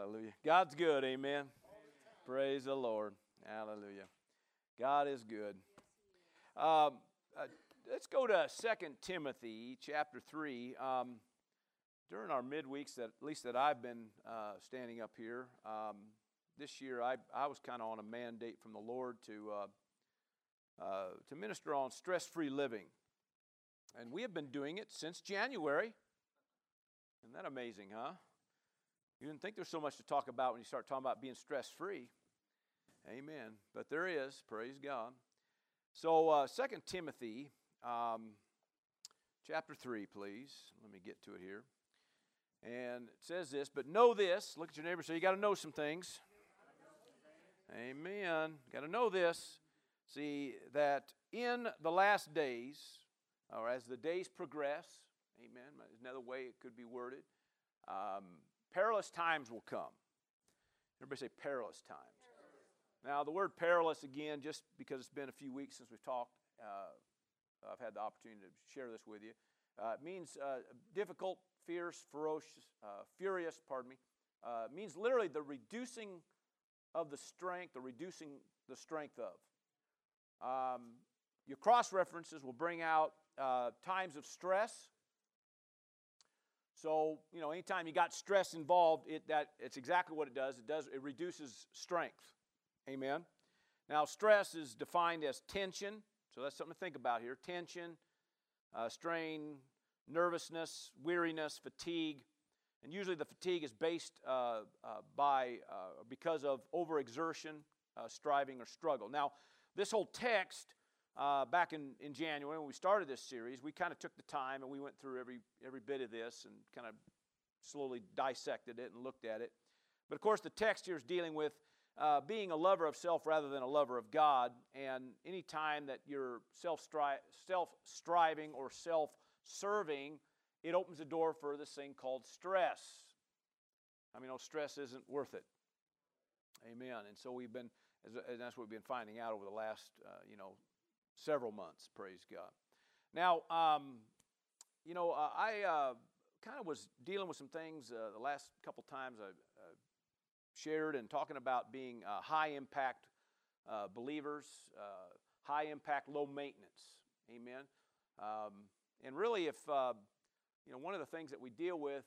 Hallelujah. God's good, amen. Praise the Lord. Hallelujah. God is good. Um, uh, let's go to Second Timothy chapter 3. Um, during our midweeks, that, at least that I've been uh, standing up here, um, this year I, I was kind of on a mandate from the Lord to, uh, uh to minister on stress free living. And we have been doing it since January. Isn't that amazing, huh? You didn't think there's so much to talk about when you start talking about being stress free. Amen. But there is, praise God. So, uh, 2 Timothy um, chapter 3, please. Let me get to it here. And it says this, but know this. Look at your neighbor. So, you got to know some things. Amen. Got to know this. See, that in the last days, or as the days progress, amen, another way it could be worded, um, perilous times will come. Everybody say perilous times. Now, the word perilous, again, just because it's been a few weeks since we've talked, uh, I've had the opportunity to share this with you. Uh, means uh, difficult, fierce, ferocious, uh, furious, pardon me. Uh, means literally the reducing of the strength, the reducing the strength of. Um, your cross references will bring out uh, times of stress. So, you know, anytime you got stress involved, it, that, it's exactly what it does. It does it reduces strength. Amen. Now, stress is defined as tension, so that's something to think about here. Tension, uh, strain, nervousness, weariness, fatigue, and usually the fatigue is based uh, uh, by uh, because of overexertion, uh, striving, or struggle. Now, this whole text uh, back in, in January when we started this series, we kind of took the time and we went through every every bit of this and kind of slowly dissected it and looked at it. But of course, the text here is dealing with uh, being a lover of self rather than a lover of God. And any time that you're self striving or self serving, it opens the door for this thing called stress. I mean, no, stress isn't worth it. Amen. And so we've been, and that's what we've been finding out over the last, uh, you know, several months. Praise God. Now, um, you know, uh, I uh, kind of was dealing with some things uh, the last couple times I shared and talking about being uh, high impact uh, believers, uh, high impact, low maintenance. Amen. Um, and really, if you know, one of the things that we deal with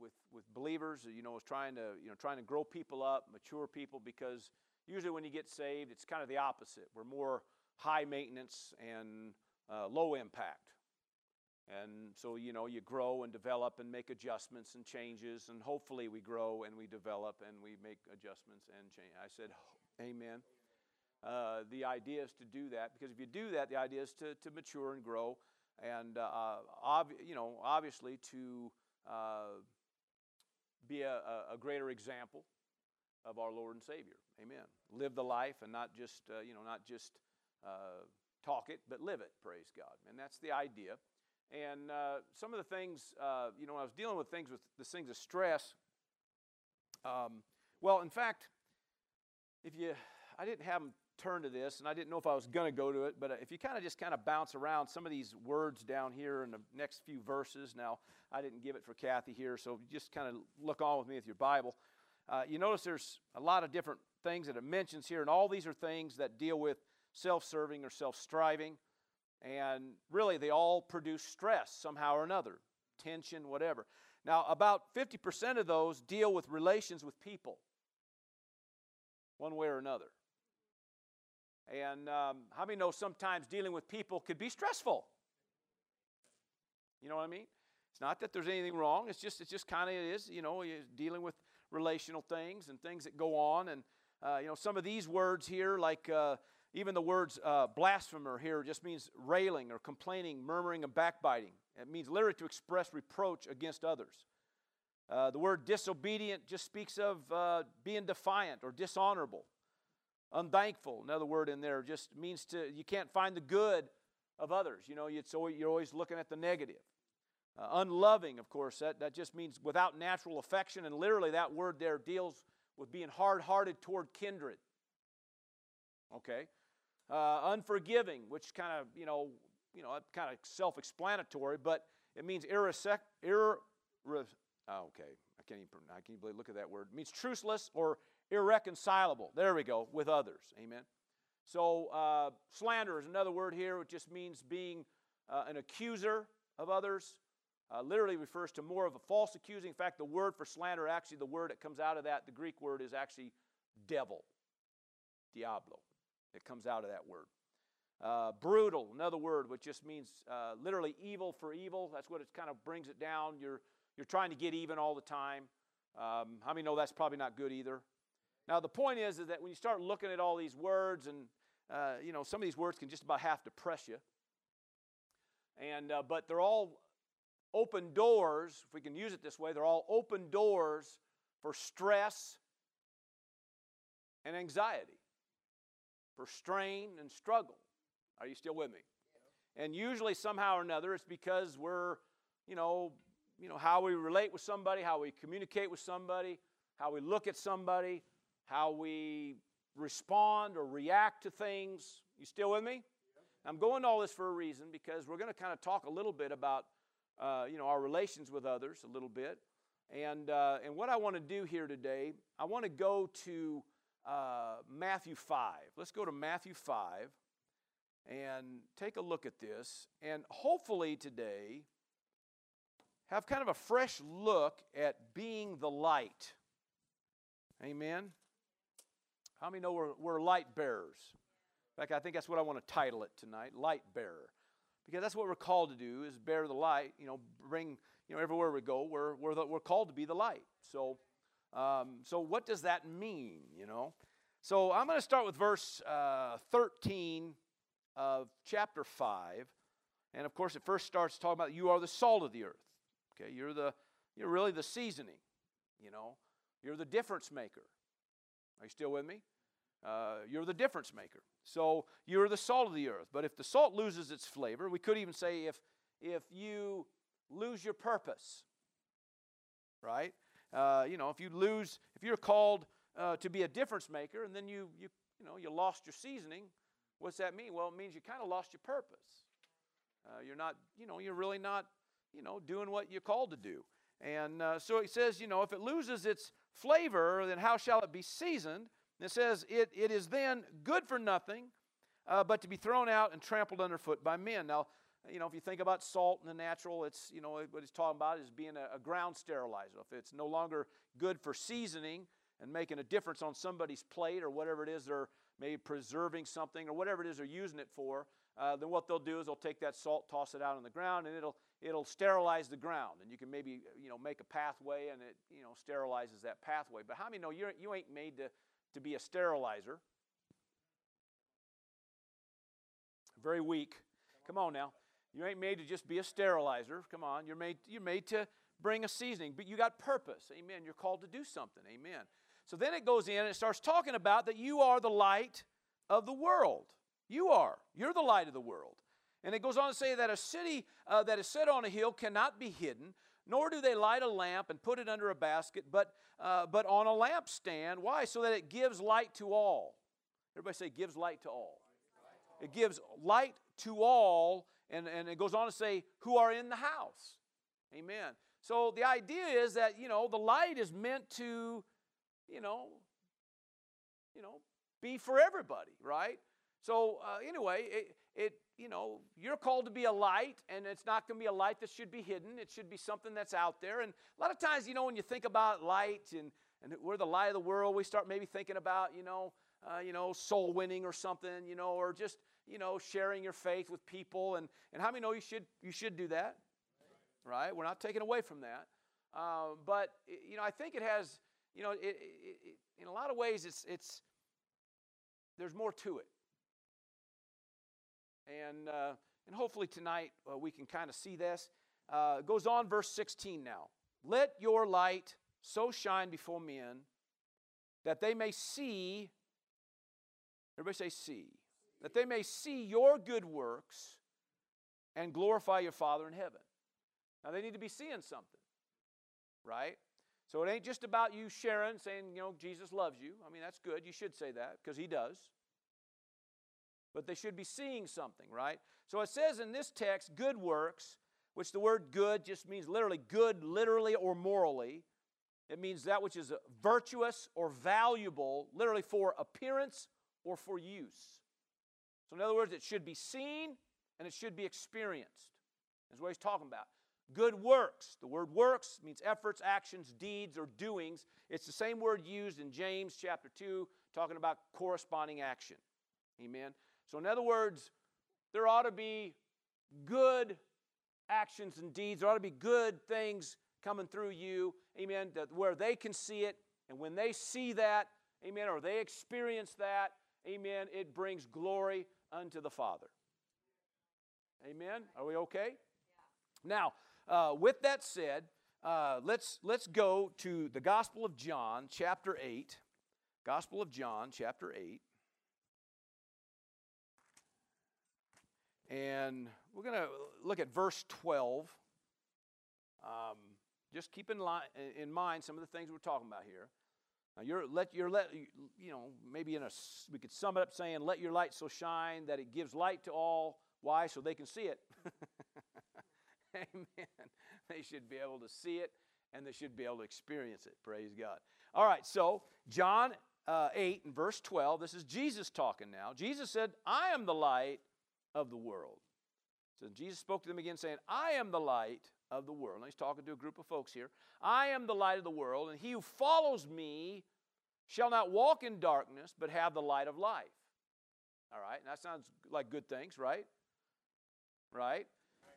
with with believers, you know, is trying to you know trying to grow people up, mature people, because usually when you get saved, it's kind of the opposite. We're more high maintenance and uh, low impact. And so, you know, you grow and develop and make adjustments and changes, and hopefully we grow and we develop and we make adjustments and change. I said, Amen. Uh, the idea is to do that because if you do that, the idea is to, to mature and grow, and uh, ob- you know, obviously to uh, be a, a, greater example of our Lord and Savior. Amen. Live the life and not just uh, you know not just uh, talk it, but live it. Praise God, and that's the idea. And uh, some of the things, uh, you know, I was dealing with things with the things of stress. Um, well, in fact, if you, I didn't have them turn to this, and I didn't know if I was going to go to it, but if you kind of just kind of bounce around some of these words down here in the next few verses, now I didn't give it for Kathy here, so just kind of look on with me with your Bible. Uh, you notice there's a lot of different things that it mentions here, and all these are things that deal with self serving or self striving. And really, they all produce stress somehow or another, tension, whatever. Now, about 50% of those deal with relations with people, one way or another. And um, how many know sometimes dealing with people could be stressful? You know what I mean? It's not that there's anything wrong. It's just it's just kind of it is. You know, dealing with relational things and things that go on. And uh, you know, some of these words here, like uh, even the words uh, blasphemer here just means railing or complaining, murmuring, and backbiting. It means literally to express reproach against others. Uh, the word disobedient just speaks of uh, being defiant or dishonorable. Unthankful, another word in there, just means to, you can't find the good of others. You know, always, you're always looking at the negative. Uh, unloving, of course, that, that just means without natural affection, and literally that word there deals with being hard hearted toward kindred. Okay? Uh, unforgiving, which kind of, you know, you know, kind of self-explanatory, but it means irresec- ir- oh, okay, I can't even, I can't even believe, look at that word. It means truceless or irreconcilable. There we go, with others. Amen. So, uh, slander is another word here, which just means being uh, an accuser of others. Uh, literally refers to more of a false accusing. In fact, the word for slander, actually, the word that comes out of that, the Greek word is actually devil, diablo. It comes out of that word. Uh, brutal, another word which just means uh, literally evil for evil. That's what it kind of brings it down. You're, you're trying to get even all the time. Um, how many know that's probably not good either? Now, the point is, is that when you start looking at all these words, and uh, you know, some of these words can just about half depress you. And, uh, but they're all open doors, if we can use it this way, they're all open doors for stress and anxiety, for strain and struggle. Are you still with me? And usually, somehow or another, it's because we're, you know, you know, how we relate with somebody, how we communicate with somebody, how we look at somebody, how we respond or react to things. You still with me? I'm going to all this for a reason because we're going to kind of talk a little bit about, uh, you know, our relations with others a little bit. And, uh, and what I want to do here today, I want to go to uh, Matthew 5. Let's go to Matthew 5 and take a look at this. And hopefully today, have kind of a fresh look at being the light. Amen. How many know we're, we're light bearers? In fact, I think that's what I want to title it tonight Light Bearer. Because that's what we're called to do is bear the light, you know, bring, you know, everywhere we go, we're, we're, the, we're called to be the light. So, um, so what does that mean, you know? So I'm going to start with verse uh, 13 of chapter 5. And of course, it first starts talking about you are the salt of the earth. Okay, you're the you're really the seasoning, you know. You're the difference maker. Are you still with me? Uh, you're the difference maker. So you're the salt of the earth. But if the salt loses its flavor, we could even say if if you lose your purpose, right? Uh, you know, if you lose, if you're called uh, to be a difference maker, and then you you you know you lost your seasoning, what's that mean? Well, it means you kind of lost your purpose. Uh, you're not, you know, you're really not, you know, doing what you're called to do. And uh, so it says, you know, if it loses its flavor, then how shall it be seasoned? And it says, it, it is then good for nothing, uh, but to be thrown out and trampled underfoot by men. Now, you know, if you think about salt in the natural, it's, you know, what he's talking about is being a, a ground sterilizer. If it's no longer good for seasoning and making a difference on somebody's plate or whatever it is they're maybe preserving something or whatever it is they're using it for, uh, then what they'll do is they'll take that salt, toss it out on the ground, and it'll it'll sterilize the ground, and you can maybe you know make a pathway, and it you know sterilizes that pathway. But how many know you you ain't made to to be a sterilizer? Very weak. Come on now. You ain't made to just be a sterilizer. Come on. You're made, you're made to bring a seasoning, but you got purpose. Amen. You're called to do something. Amen. So then it goes in and it starts talking about that you are the light of the world. You are. You're the light of the world. And it goes on to say that a city uh, that is set on a hill cannot be hidden, nor do they light a lamp and put it under a basket, but, uh, but on a lampstand. Why? So that it gives light to all. Everybody say, gives light to all. It gives light to all, and, and it goes on to say, who are in the house. Amen. So the idea is that, you know, the light is meant to you know, you know, be for everybody, right? So uh, anyway, it, it, you know, you're called to be a light, and it's not going to be a light that should be hidden. It should be something that's out there. And a lot of times, you know, when you think about light and and we're the light of the world, we start maybe thinking about, you know, uh, you know, soul winning or something, you know, or just, you know, sharing your faith with people. And and how many know you should you should do that, right? We're not taking away from that. Uh, but you know, I think it has you know, it, it, it, in a lot of ways, it's, it's there's more to it. And, uh, and hopefully tonight uh, we can kind of see this. Uh, it goes on, verse 16 now. Let your light so shine before men that they may see, everybody say, see, that they may see your good works and glorify your Father in heaven. Now they need to be seeing something, right? So it ain't just about you sharing, saying, you know, Jesus loves you. I mean, that's good. You should say that because he does. But they should be seeing something, right? So it says in this text, good works, which the word good just means literally good, literally or morally. It means that which is virtuous or valuable, literally for appearance or for use. So, in other words, it should be seen and it should be experienced. That's what he's talking about. Good works. The word works means efforts, actions, deeds, or doings. It's the same word used in James chapter 2, talking about corresponding action. Amen. So, in other words, there ought to be good actions and deeds. There ought to be good things coming through you. Amen. That where they can see it, and when they see that, amen, or they experience that, amen, it brings glory unto the Father. Amen. Are we okay? Yeah. Now, uh, with that said, uh, let's let's go to the Gospel of John, chapter eight. Gospel of John, chapter eight. And we're going to look at verse 12. Um, just keep in, line, in mind some of the things we're talking about here. Now, you're let your let you know maybe in a we could sum it up saying, "Let your light so shine that it gives light to all." Why? So they can see it. Amen. They should be able to see it and they should be able to experience it. Praise God. All right, so John uh, 8 and verse 12, this is Jesus talking now. Jesus said, I am the light of the world. So Jesus spoke to them again, saying, I am the light of the world. Now he's talking to a group of folks here. I am the light of the world, and he who follows me shall not walk in darkness, but have the light of life. All right, that sounds like good things, right? Right?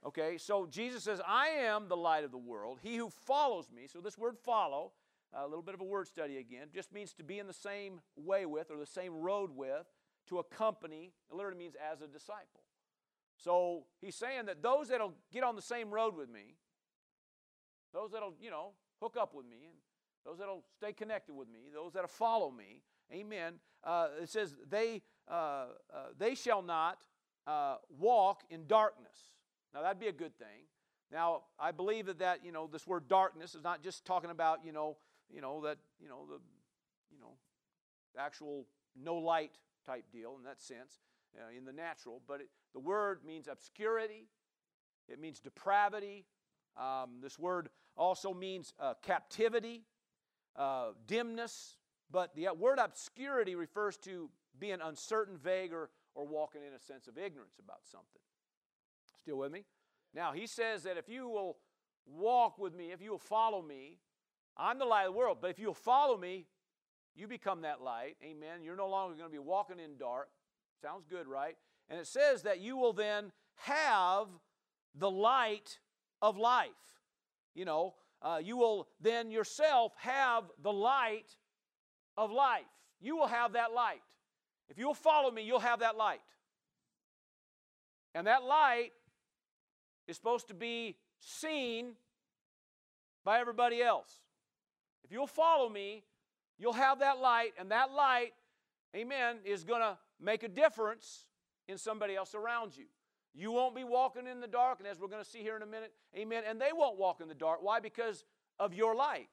Okay, so Jesus says, I am the light of the world. He who follows me, so this word follow, a little bit of a word study again, just means to be in the same way with or the same road with, to accompany. It literally means as a disciple. So he's saying that those that'll get on the same road with me, those that'll, you know, hook up with me, and those that'll stay connected with me, those that'll follow me, amen. Uh, it says, they, uh, uh, they shall not uh, walk in darkness. Now, that'd be a good thing. Now, I believe that, that, you know, this word darkness is not just talking about, you know, you know, that, you know, the, you know, actual no light type deal in that sense uh, in the natural, but it, the word means obscurity, it means depravity. Um, this word also means uh, captivity, uh, dimness, but the word obscurity refers to being uncertain, vague, or, or walking in a sense of ignorance about something. Still with me? Now, he says that if you will walk with me, if you will follow me, I'm the light of the world, but if you'll follow me, you become that light. Amen. You're no longer going to be walking in dark. Sounds good, right? And it says that you will then have the light of life. You know, uh, you will then yourself have the light of life. You will have that light. If you'll follow me, you'll have that light. And that light is supposed to be seen by everybody else. If you'll follow me, you'll have that light, and that light, amen, is going to make a difference in somebody else around you. You won't be walking in the dark, and as we're going to see here in a minute, amen, and they won't walk in the dark. Why? Because of your light.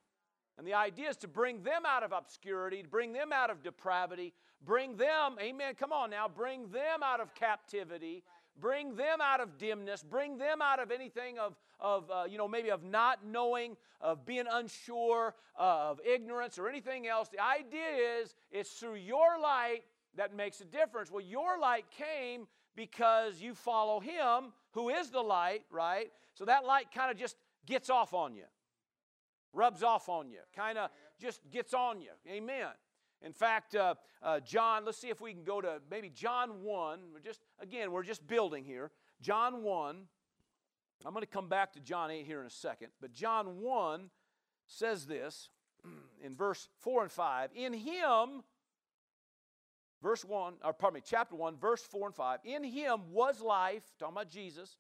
And the idea is to bring them out of obscurity, to bring them out of depravity, bring them, amen, come on now, bring them out of captivity, bring them out of dimness, bring them out of anything of, of uh, you know, maybe of not knowing, of being unsure, uh, of ignorance, or anything else. The idea is it's through your light that makes a difference. Well, your light came because you follow Him who is the light, right? So that light kind of just gets off on you, rubs off on you, kind of just gets on you. Amen. In fact, uh, uh, John, let's see if we can go to maybe John 1. We're just, again, we're just building here. John 1. I'm going to come back to John 8 here in a second. But John 1 says this in verse 4 and 5 In him verse 1, or pardon me, chapter 1, verse 4 and 5. In him was life, talking about Jesus,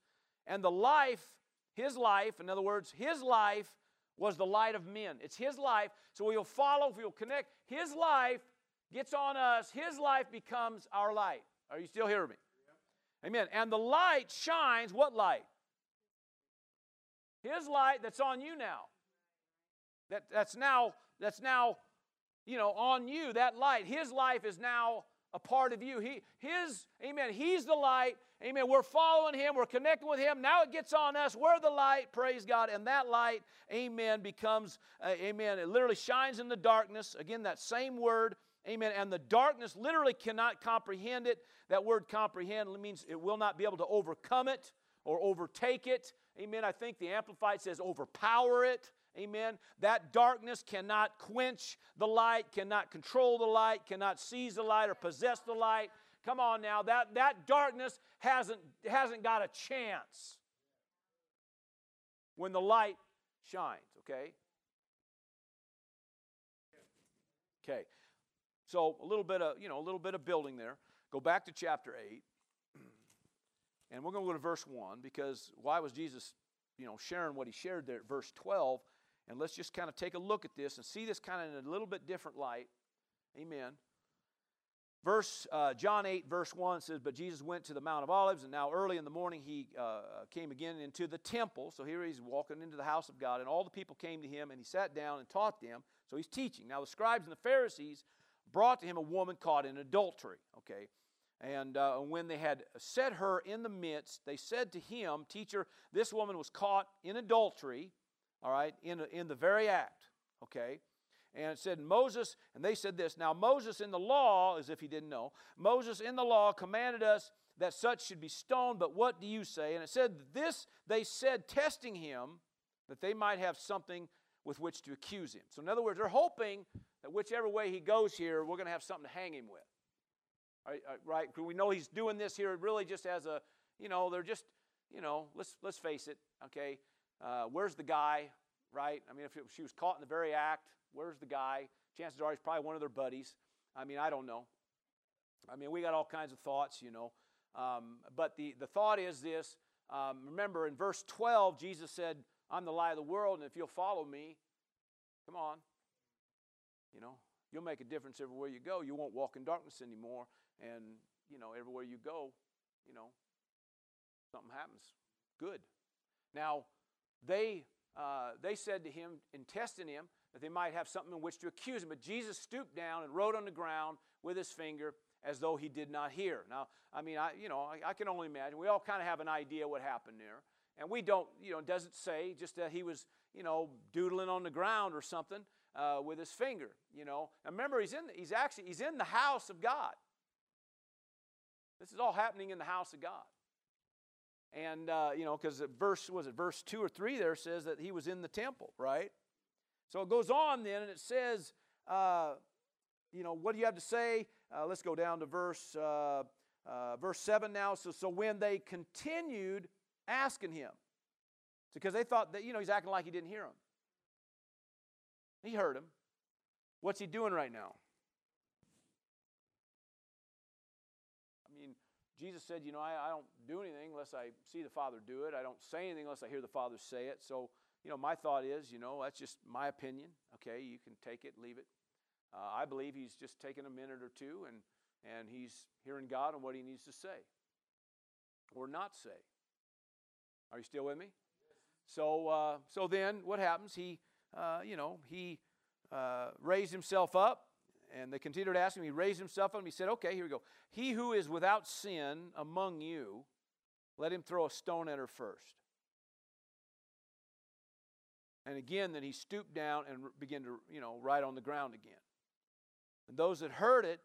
and the life, his life, in other words, his life was the light of men. It's his life. So we'll follow, we'll connect. His life gets on us, his life becomes our light. Are you still hearing me? Amen. And the light shines what light? His light that's on you now. That, that's now, that's now, you know, on you, that light. His life is now a part of you. He, his, amen, he's the light. Amen. We're following him. We're connecting with him. Now it gets on us. We're the light. Praise God. And that light, amen, becomes, uh, amen, it literally shines in the darkness. Again, that same word, amen. And the darkness literally cannot comprehend it. That word comprehend means it will not be able to overcome it or overtake it. Amen. I think the Amplified says overpower it. Amen. That darkness cannot quench the light, cannot control the light, cannot seize the light or possess the light. Come on now, that, that darkness hasn't, hasn't got a chance when the light shines, okay? Okay. So a little bit of, you know, a little bit of building there. Go back to chapter 8. And we're going to go to verse 1 because why was Jesus, you know, sharing what he shared there at verse 12? And let's just kind of take a look at this and see this kind of in a little bit different light. Amen. Verse uh, John 8, verse 1 says, But Jesus went to the Mount of Olives, and now early in the morning he uh, came again into the temple. So here he's walking into the house of God, and all the people came to him, and he sat down and taught them. So he's teaching. Now the scribes and the Pharisees brought to him a woman caught in adultery. Okay. And uh, when they had set her in the midst, they said to him, Teacher, this woman was caught in adultery all right, in, in the very act, okay? And it said, Moses, and they said this, now Moses in the law, as if he didn't know, Moses in the law commanded us that such should be stoned, but what do you say? And it said, This they said, testing him, that they might have something with which to accuse him. So, in other words, they're hoping that whichever way he goes here, we're going to have something to hang him with. Right? right? We know he's doing this here really just as a, you know, they're just, you know, let's, let's face it, okay? Uh, where's the guy, right? I mean, if, it, she was caught in the very act, where's the guy? Chances are he's probably one of their buddies. I mean, I don't know. I mean, we got all kinds of thoughts, you know. Um, but the, the thought is this um, remember, in verse 12, Jesus said, I'm the light of the world, and if you'll follow me, come on, you know, you'll make a difference everywhere you go. You won't walk in darkness anymore. And, you know, everywhere you go, you know, something happens. Good. Now, they, uh, they said to him in testing him that they might have something in which to accuse him. But Jesus stooped down and wrote on the ground with his finger as though he did not hear. Now, I mean, I, you know, I, I can only imagine. We all kind of have an idea what happened there. And we don't, you know, doesn't say just that he was, you know, doodling on the ground or something uh, with his finger, you know. Now remember, he's in, he's actually, he's in the house of God. This is all happening in the house of God. And, uh, you know, because verse, was it verse 2 or 3 there says that he was in the temple, right? So it goes on then and it says, uh, you know, what do you have to say? Uh, let's go down to verse, uh, uh, verse 7 now. So, so when they continued asking him, because they thought that, you know, he's acting like he didn't hear him. He heard him. What's he doing right now? Jesus said, You know, I, I don't do anything unless I see the Father do it. I don't say anything unless I hear the Father say it. So, you know, my thought is, you know, that's just my opinion. Okay, you can take it, leave it. Uh, I believe he's just taking a minute or two and, and he's hearing God and what he needs to say or not say. Are you still with me? So, uh, so then what happens? He, uh, you know, he uh, raised himself up and they continued to ask him. He raised himself up and he said, Okay, here we go. He who is without sin among you, let him throw a stone at her first. And again, then he stooped down and began to, you know, write on the ground again. And those that heard it,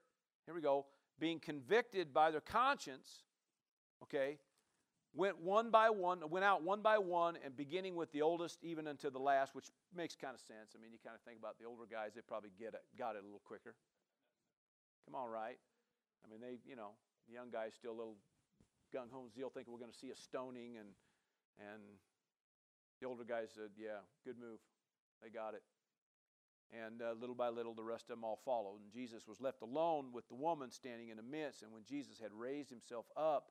here we go, being convicted by their conscience, okay, went one by one, went out one by one, and beginning with the oldest, even unto the last, which makes kind of sense. I mean, you kind of think about the older guys; they probably get it, got it a little quicker. Come on, right? I mean, they, you know, the young guys still a little gung ho and zeal, thinking we're going to see a stoning, and and the older guys said, "Yeah, good move. They got it." And uh, little by little, the rest of them all followed. And Jesus was left alone with the woman standing in the midst. And when Jesus had raised himself up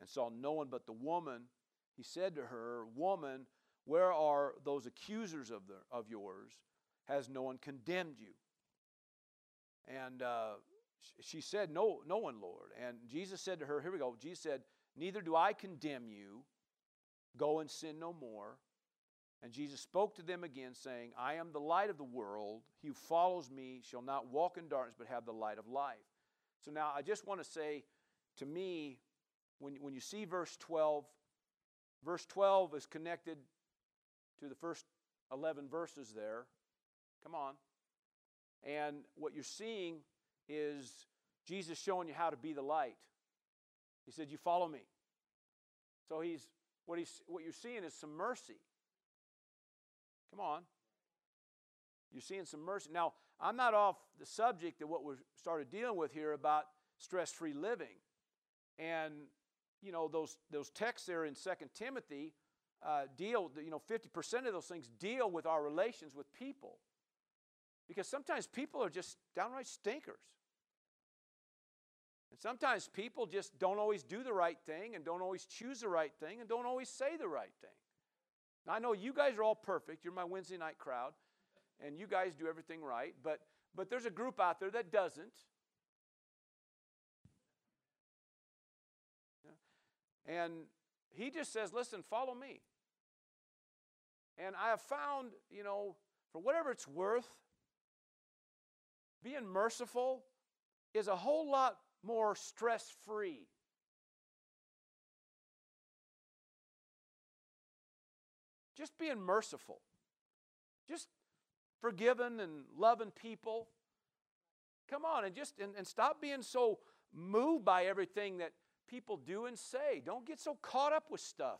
and saw no one but the woman, he said to her, Woman, where are those accusers of, the, of yours? Has no one condemned you? And uh, she said, No, no one, Lord. And Jesus said to her, Here we go. Jesus said, Neither do I condemn you. Go and sin no more. And Jesus spoke to them again, saying, I am the light of the world. He who follows me shall not walk in darkness, but have the light of life. So now I just want to say to me, when, when you see verse 12, verse 12 is connected to the first 11 verses there. Come on. And what you're seeing is Jesus showing you how to be the light. He said, You follow me. So he's what he's what you're seeing is some mercy. Come on. You're seeing some mercy. Now, I'm not off the subject of what we started dealing with here about stress-free living. And you know, those those texts there in Second Timothy uh, deal, you know, 50% of those things deal with our relations with people. Because sometimes people are just downright stinkers. And sometimes people just don't always do the right thing and don't always choose the right thing and don't always say the right thing. Now, I know you guys are all perfect. You're my Wednesday night crowd, and you guys do everything right, but, but there's a group out there that doesn't. And he just says, listen, follow me. And I have found, you know, for whatever it's worth, being merciful is a whole lot more stress free. Just being merciful, just forgiving and loving people. Come on, and just and, and stop being so moved by everything that people do and say. Don't get so caught up with stuff.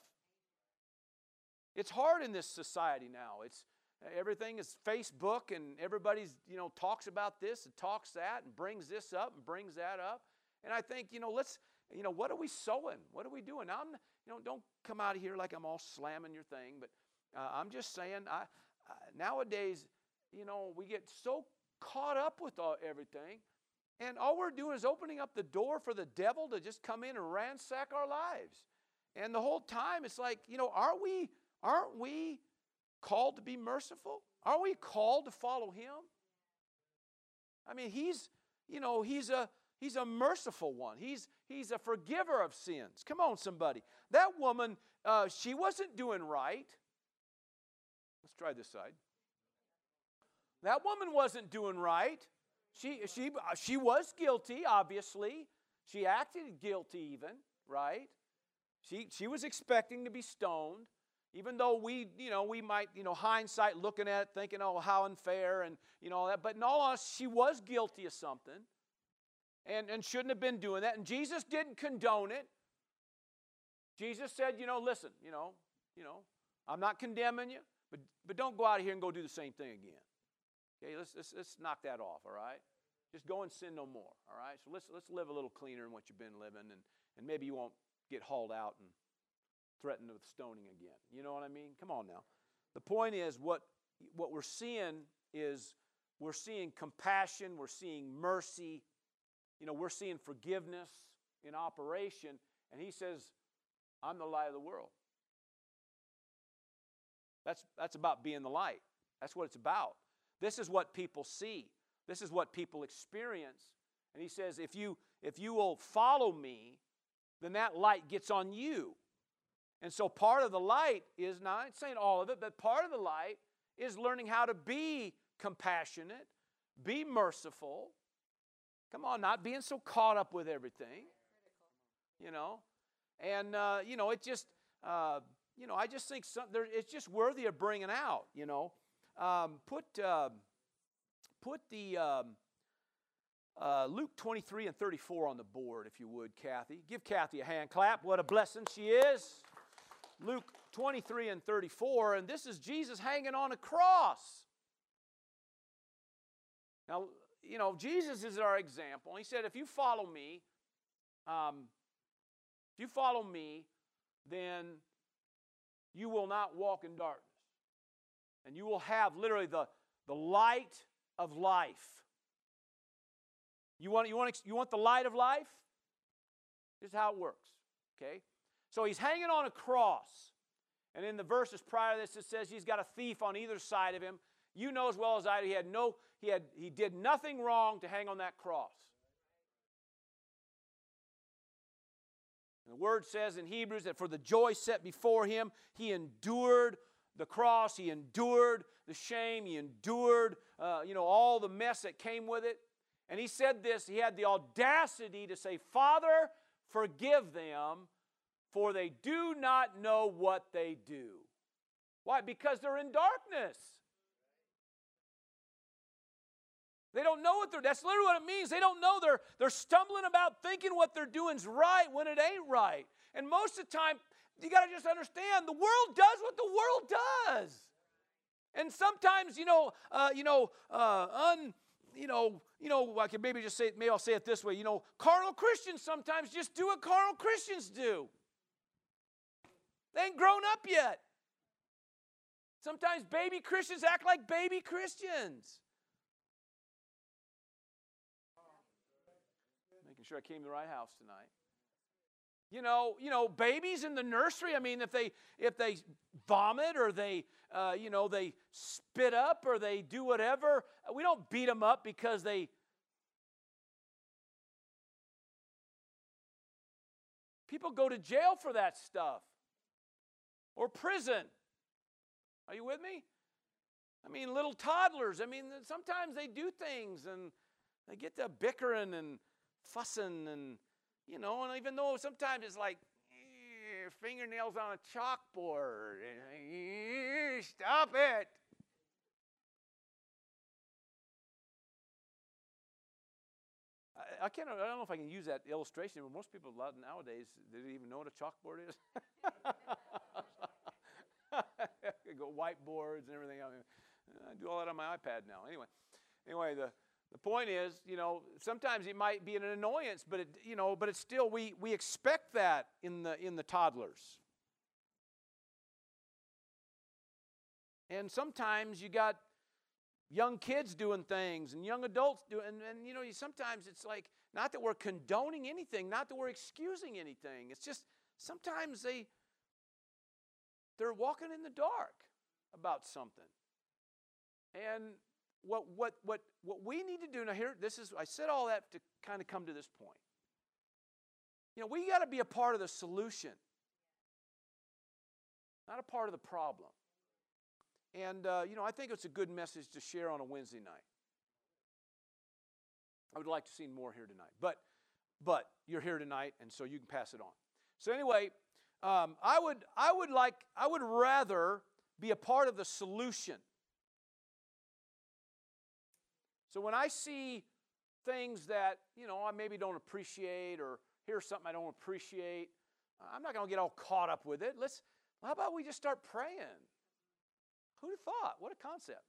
It's hard in this society now. It's everything is Facebook and everybody's, you know, talks about this and talks that and brings this up and brings that up. And I think, you know, let's, you know, what are we sowing? What are we doing? I'm, you know, don't come out of here like I'm all slamming your thing, but uh, I'm just saying, I, uh, nowadays, you know, we get so caught up with all, everything, and all we're doing is opening up the door for the devil to just come in and ransack our lives. And the whole time, it's like, you know, aren't we Aren't we called to be merciful? Aren't we called to follow him? I mean, he's, you know, he's a he's a merciful one. He's he's a forgiver of sins. Come on, somebody. That woman, uh, she wasn't doing right. Let's try this side. That woman wasn't doing right. She she she was guilty, obviously. She acted guilty even, right? She she was expecting to be stoned. Even though we, you know, we might, you know, hindsight looking at it, thinking, oh, how unfair and, you know, that. But in all honesty, she was guilty of something and, and shouldn't have been doing that. And Jesus didn't condone it. Jesus said, you know, listen, you know, you know, I'm not condemning you, but, but don't go out of here and go do the same thing again. Okay, let's, let's, let's knock that off, all right? Just go and sin no more, all right? So let's, let's live a little cleaner than what you've been living, and, and maybe you won't get hauled out and threatened with stoning again. You know what I mean? Come on now. The point is, what, what we're seeing is we're seeing compassion, we're seeing mercy, you know, we're seeing forgiveness in operation. And he says, I'm the light of the world. That's, that's about being the light. That's what it's about. This is what people see. This is what people experience. And he says, if you, if you will follow me, then that light gets on you. And so part of the light is not saying all of it, but part of the light is learning how to be compassionate, be merciful. Come on, not being so caught up with everything. You know, and uh, you know it just uh, you know I just think some, there, it's just worthy of bringing out. You know, um, put uh, put the um, uh, Luke 23 and 34 on the board, if you would, Kathy. Give Kathy a hand clap. What a blessing she is. Luke 23 and 34, and this is Jesus hanging on a cross. Now, you know, Jesus is our example. He said, if you follow me, um, if you follow me, then you will not walk in darkness. And you will have literally the, the light of life. You want, you, want, you want the light of life? This is how it works, okay? So he's hanging on a cross. And in the verses prior to this, it says he's got a thief on either side of him. You know as well as I do, he had no, he had he did nothing wrong to hang on that cross. And the word says in Hebrews that for the joy set before him, he endured the cross, he endured the shame, he endured, uh, you know, all the mess that came with it. And he said this, he had the audacity to say, Father, forgive them, for they do not know what they do. Why? Because they're in darkness. They don't know what they're that's literally what it means. They don't know they're they're stumbling about thinking what they're doing is right when it ain't right. And most of the time, you got to just understand the world does what the world does. And sometimes, you know, uh, you know, uh, un, you know, you know, I can maybe just say, maybe I'll say it this way. You know, carnal Christians sometimes just do what carnal Christians do. They ain't grown up yet. Sometimes baby Christians act like baby Christians. Making sure I came to the right house tonight. You know, you know, babies in the nursery. I mean, if they if they vomit or they uh, you know they spit up or they do whatever, we don't beat them up because they. People go to jail for that stuff or prison. Are you with me? I mean, little toddlers. I mean, sometimes they do things and they get to bickering and fussing and you know, and even though sometimes it's like eh, fingernails on a chalkboard, eh, stop it. I, can't. I don't know if I can use that illustration. But most people nowadays they don't even know what a chalkboard is. go whiteboards and everything. I do all that on my iPad now. Anyway, anyway, the the point is, you know, sometimes it might be an annoyance, but it, you know, but it's still we we expect that in the in the toddlers. And sometimes you got young kids doing things and young adults doing and, and you know, you, sometimes it's like not that we're condoning anything, not that we're excusing anything. It's just sometimes they they're walking in the dark about something. And what, what, what, what we need to do now here, this is, I said all that to kind of come to this point. You know, we got to be a part of the solution, not a part of the problem. And, uh, you know, I think it's a good message to share on a Wednesday night. I would like to see more here tonight. But, but you're here tonight, and so you can pass it on. So anyway, um, I would, I would like, I would rather be a part of the solution so when I see things that, you know, I maybe don't appreciate or hear something I don't appreciate, I'm not going to get all caught up with it. Let's, how about we just start praying? Who'd have thought? What a concept.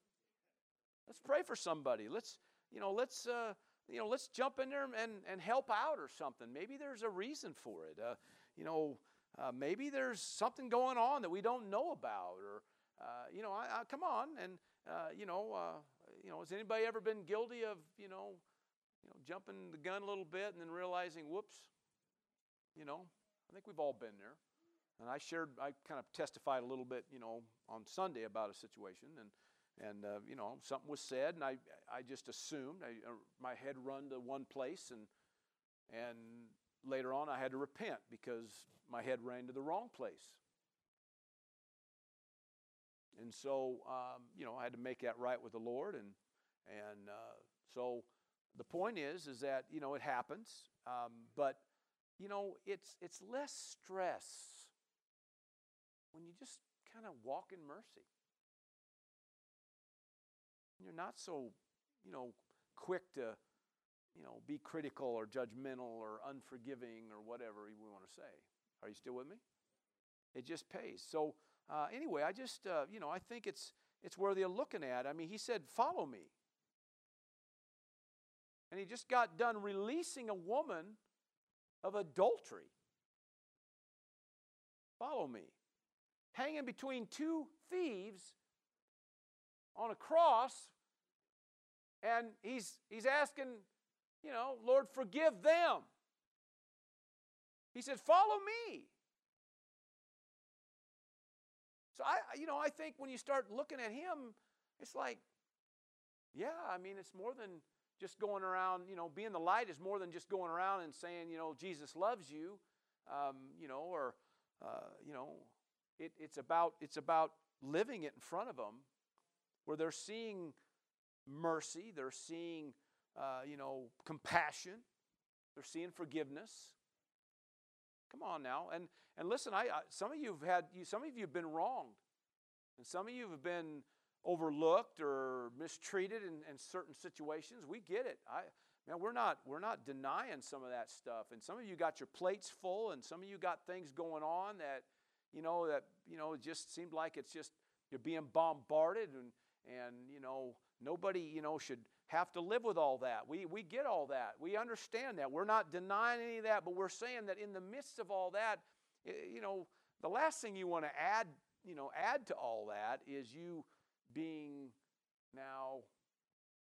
Let's pray for somebody. Let's, you know, let's, uh, you know, let's jump in there and, and help out or something. Maybe there's a reason for it. Uh, you know, uh, maybe there's something going on that we don't know about, or uh, you know, I, I, come on, and uh, you know, uh, you know, has anybody ever been guilty of, you know, you know, jumping the gun a little bit and then realizing, whoops, you know, I think we've all been there. And I shared, I kind of testified a little bit, you know, on Sunday about a situation, and and uh, you know, something was said, and I I just assumed I, uh, my head run to one place, and and later on I had to repent because my head ran to the wrong place. And so, um, you know, I had to make that right with the Lord. And, and uh, so the point is, is that, you know, it happens. Um, but, you know, it's, it's less stress when you just kind of walk in mercy. You're not so, you know, quick to, you know, be critical or judgmental or unforgiving or whatever we want to say. Are you still with me? It just pays. So, uh, anyway, I just, uh, you know, I think it's, it's worthy of looking at. I mean, he said, Follow me. And he just got done releasing a woman of adultery. Follow me. Hanging between two thieves on a cross, and he's, he's asking, you know, Lord, forgive them. He said, Follow me. So I, you know, I think when you start looking at him, it's like, yeah, I mean, it's more than just going around, you know, being the light is more than just going around and saying, you know, Jesus loves you, um, you know, or, uh, you know, it, it's about it's about living it in front of them, where they're seeing mercy, they're seeing uh, you know, compassion. They're seeing forgiveness. Come on now, and and listen. I, I some of you've had you, some of you have been wronged, and some of you have been overlooked or mistreated in, in certain situations. We get it. I man, we're not we're not denying some of that stuff. And some of you got your plates full, and some of you got things going on that you know that you know just seemed like it's just you're being bombarded and and you know nobody you know should have to live with all that. We we get all that. We understand that. We're not denying any of that but we're saying that in the midst of all that you know the last thing you want to add you know add to all that is you being now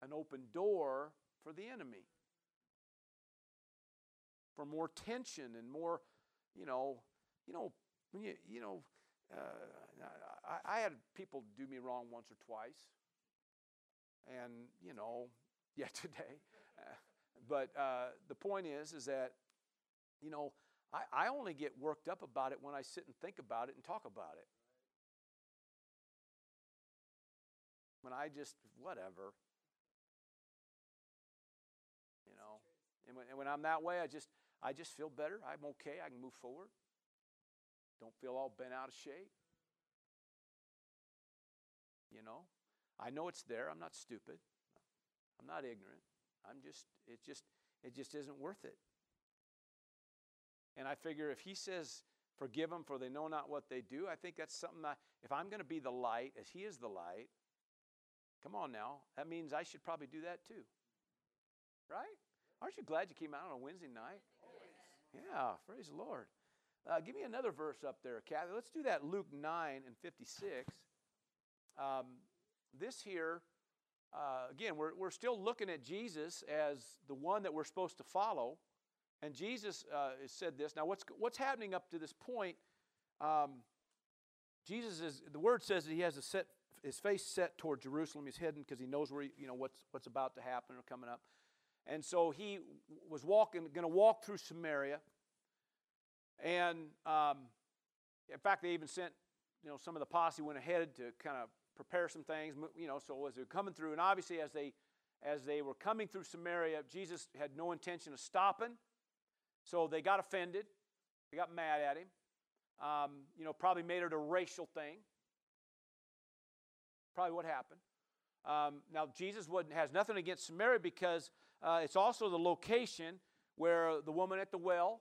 an open door for the enemy. For more tension and more you know you know you you know uh, I, I had people do me wrong once or twice, and you know, yet today. but uh, the point is, is that you know, I, I only get worked up about it when I sit and think about it and talk about it. When I just whatever, you know, and when, and when I'm that way, I just I just feel better. I'm okay. I can move forward. Don't feel all bent out of shape. You know, I know it's there. I'm not stupid. I'm not ignorant. I'm just, it just, it just isn't worth it. And I figure if he says, forgive them for they know not what they do, I think that's something that, if I'm going to be the light as he is the light, come on now, that means I should probably do that too. Right? Aren't you glad you came out on a Wednesday night? Yeah, praise the Lord. Uh, give me another verse up there, Kathy. Let's do that Luke 9 and 56. Um, this here, uh, again, we're, we're still looking at Jesus as the one that we're supposed to follow. And Jesus uh, said this. Now, what's, what's happening up to this point? Um, Jesus is, the word says that he has a set, his face set toward Jerusalem. He's hidden because he knows where, he, you know, what's, what's about to happen or coming up. And so he was walking, going to walk through Samaria. And um, in fact, they even sent, you know, some of the posse went ahead to kind of prepare some things, you know, so as they're coming through, and obviously as they as they were coming through Samaria, Jesus had no intention of stopping. So they got offended. They got mad at him. Um, you know, probably made it a racial thing. Probably what happened. Um, now, Jesus has nothing against Samaria because uh, it's also the location where the woman at the well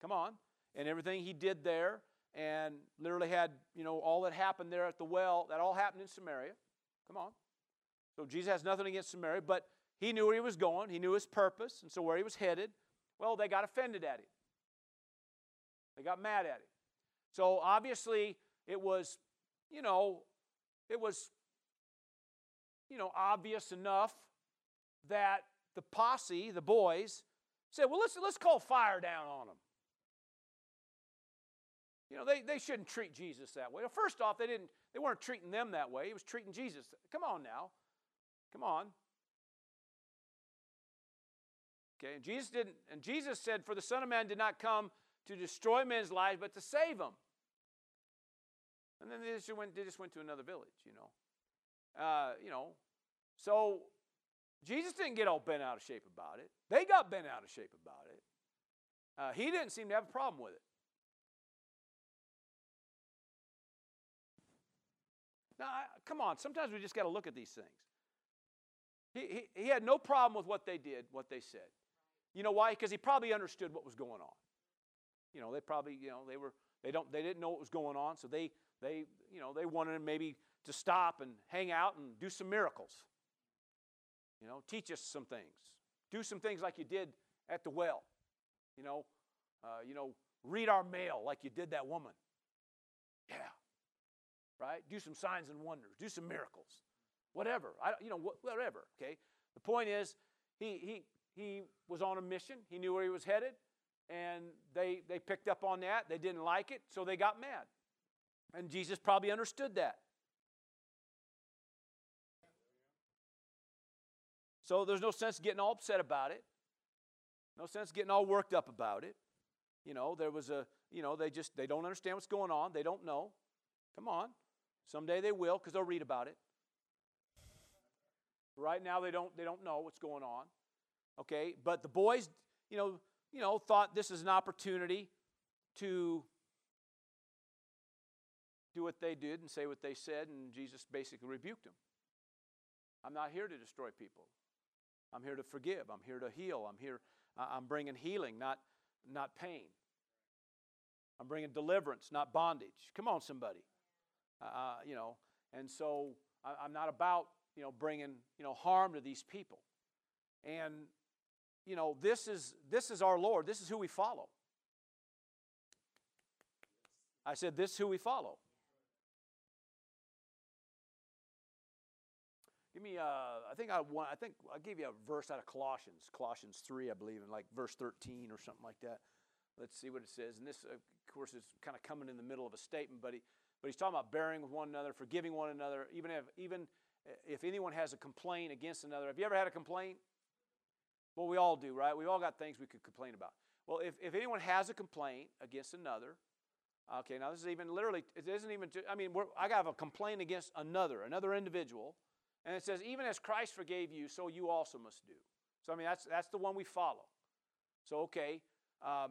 Come on. And everything he did there and literally had, you know, all that happened there at the well, that all happened in Samaria. Come on. So Jesus has nothing against Samaria, but he knew where he was going. He knew his purpose, and so where he was headed. Well, they got offended at him. They got mad at him. So obviously, it was, you know, it was, you know, obvious enough that the posse, the boys, said, well, let's, let's call fire down on them. You know, they, they shouldn't treat Jesus that way. Well, first off, they didn't they weren't treating them that way. He was treating Jesus. Come on now. Come on. Okay, and Jesus didn't, and Jesus said, For the Son of Man did not come to destroy men's lives, but to save them. And then they just went, they just went to another village, you know. Uh, you know, so Jesus didn't get all bent out of shape about it. They got bent out of shape about it. Uh, he didn't seem to have a problem with it. Now, I, come on, sometimes we just got to look at these things. He, he, he had no problem with what they did, what they said. You know why? Because he probably understood what was going on. You know, they probably, you know, they were, they don't, they didn't know what was going on, so they, they, you know, they wanted maybe to stop and hang out and do some miracles. You know, teach us some things. Do some things like you did at the well. You know, uh, you know, read our mail like you did that woman. Yeah, right? Do some signs and wonders, do some miracles, whatever. I, you know, whatever. Okay. The point is, he he he was on a mission. He knew where he was headed, and they they picked up on that. They didn't like it, so they got mad. And Jesus probably understood that. So there's no sense getting all upset about it. No sense getting all worked up about it. You know, there was a, you know, they just they don't understand what's going on. They don't know. Come on. Someday they will because they'll read about it. Right now they don't they don't know what's going on. Okay, but the boys, you know, you know, thought this is an opportunity to do what they did and say what they said, and Jesus basically rebuked them. I'm not here to destroy people. I'm here to forgive. I'm here to heal. I'm here. I'm bringing healing, not not pain. I'm bringing deliverance, not bondage. Come on, somebody. Uh, uh you know, and so I'm not about you know bringing you know harm to these people. And you know this is this is our Lord. This is who we follow. I said this is who we follow. Give me, uh, I think I want, I think I gave you a verse out of Colossians, Colossians 3, I believe, in like verse 13 or something like that. Let's see what it says. And this, of course, is kind of coming in the middle of a statement, but, he, but he's talking about bearing with one another, forgiving one another, even if, even if anyone has a complaint against another. Have you ever had a complaint? Well, we all do, right? We've all got things we could complain about. Well, if, if anyone has a complaint against another, okay, now this is even literally, it isn't even, I mean, I got a complaint against another, another individual, and it says, even as Christ forgave you, so you also must do. So, I mean, that's, that's the one we follow. So, okay, um,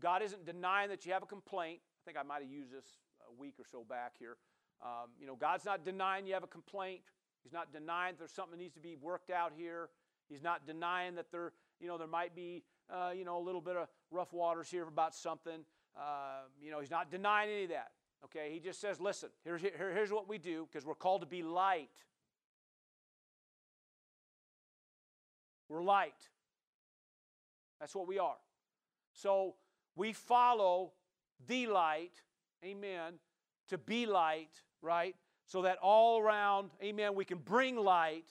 God isn't denying that you have a complaint. I think I might have used this a week or so back here. Um, you know, God's not denying you have a complaint. He's not denying that there's something that needs to be worked out here. He's not denying that there, you know, there might be, uh, you know, a little bit of rough waters here about something. Uh, you know, he's not denying any of that. Okay, he just says, listen, here's, here, here's what we do because we're called to be light. We're light. That's what we are. So we follow the light, amen, to be light, right? So that all around, amen, we can bring light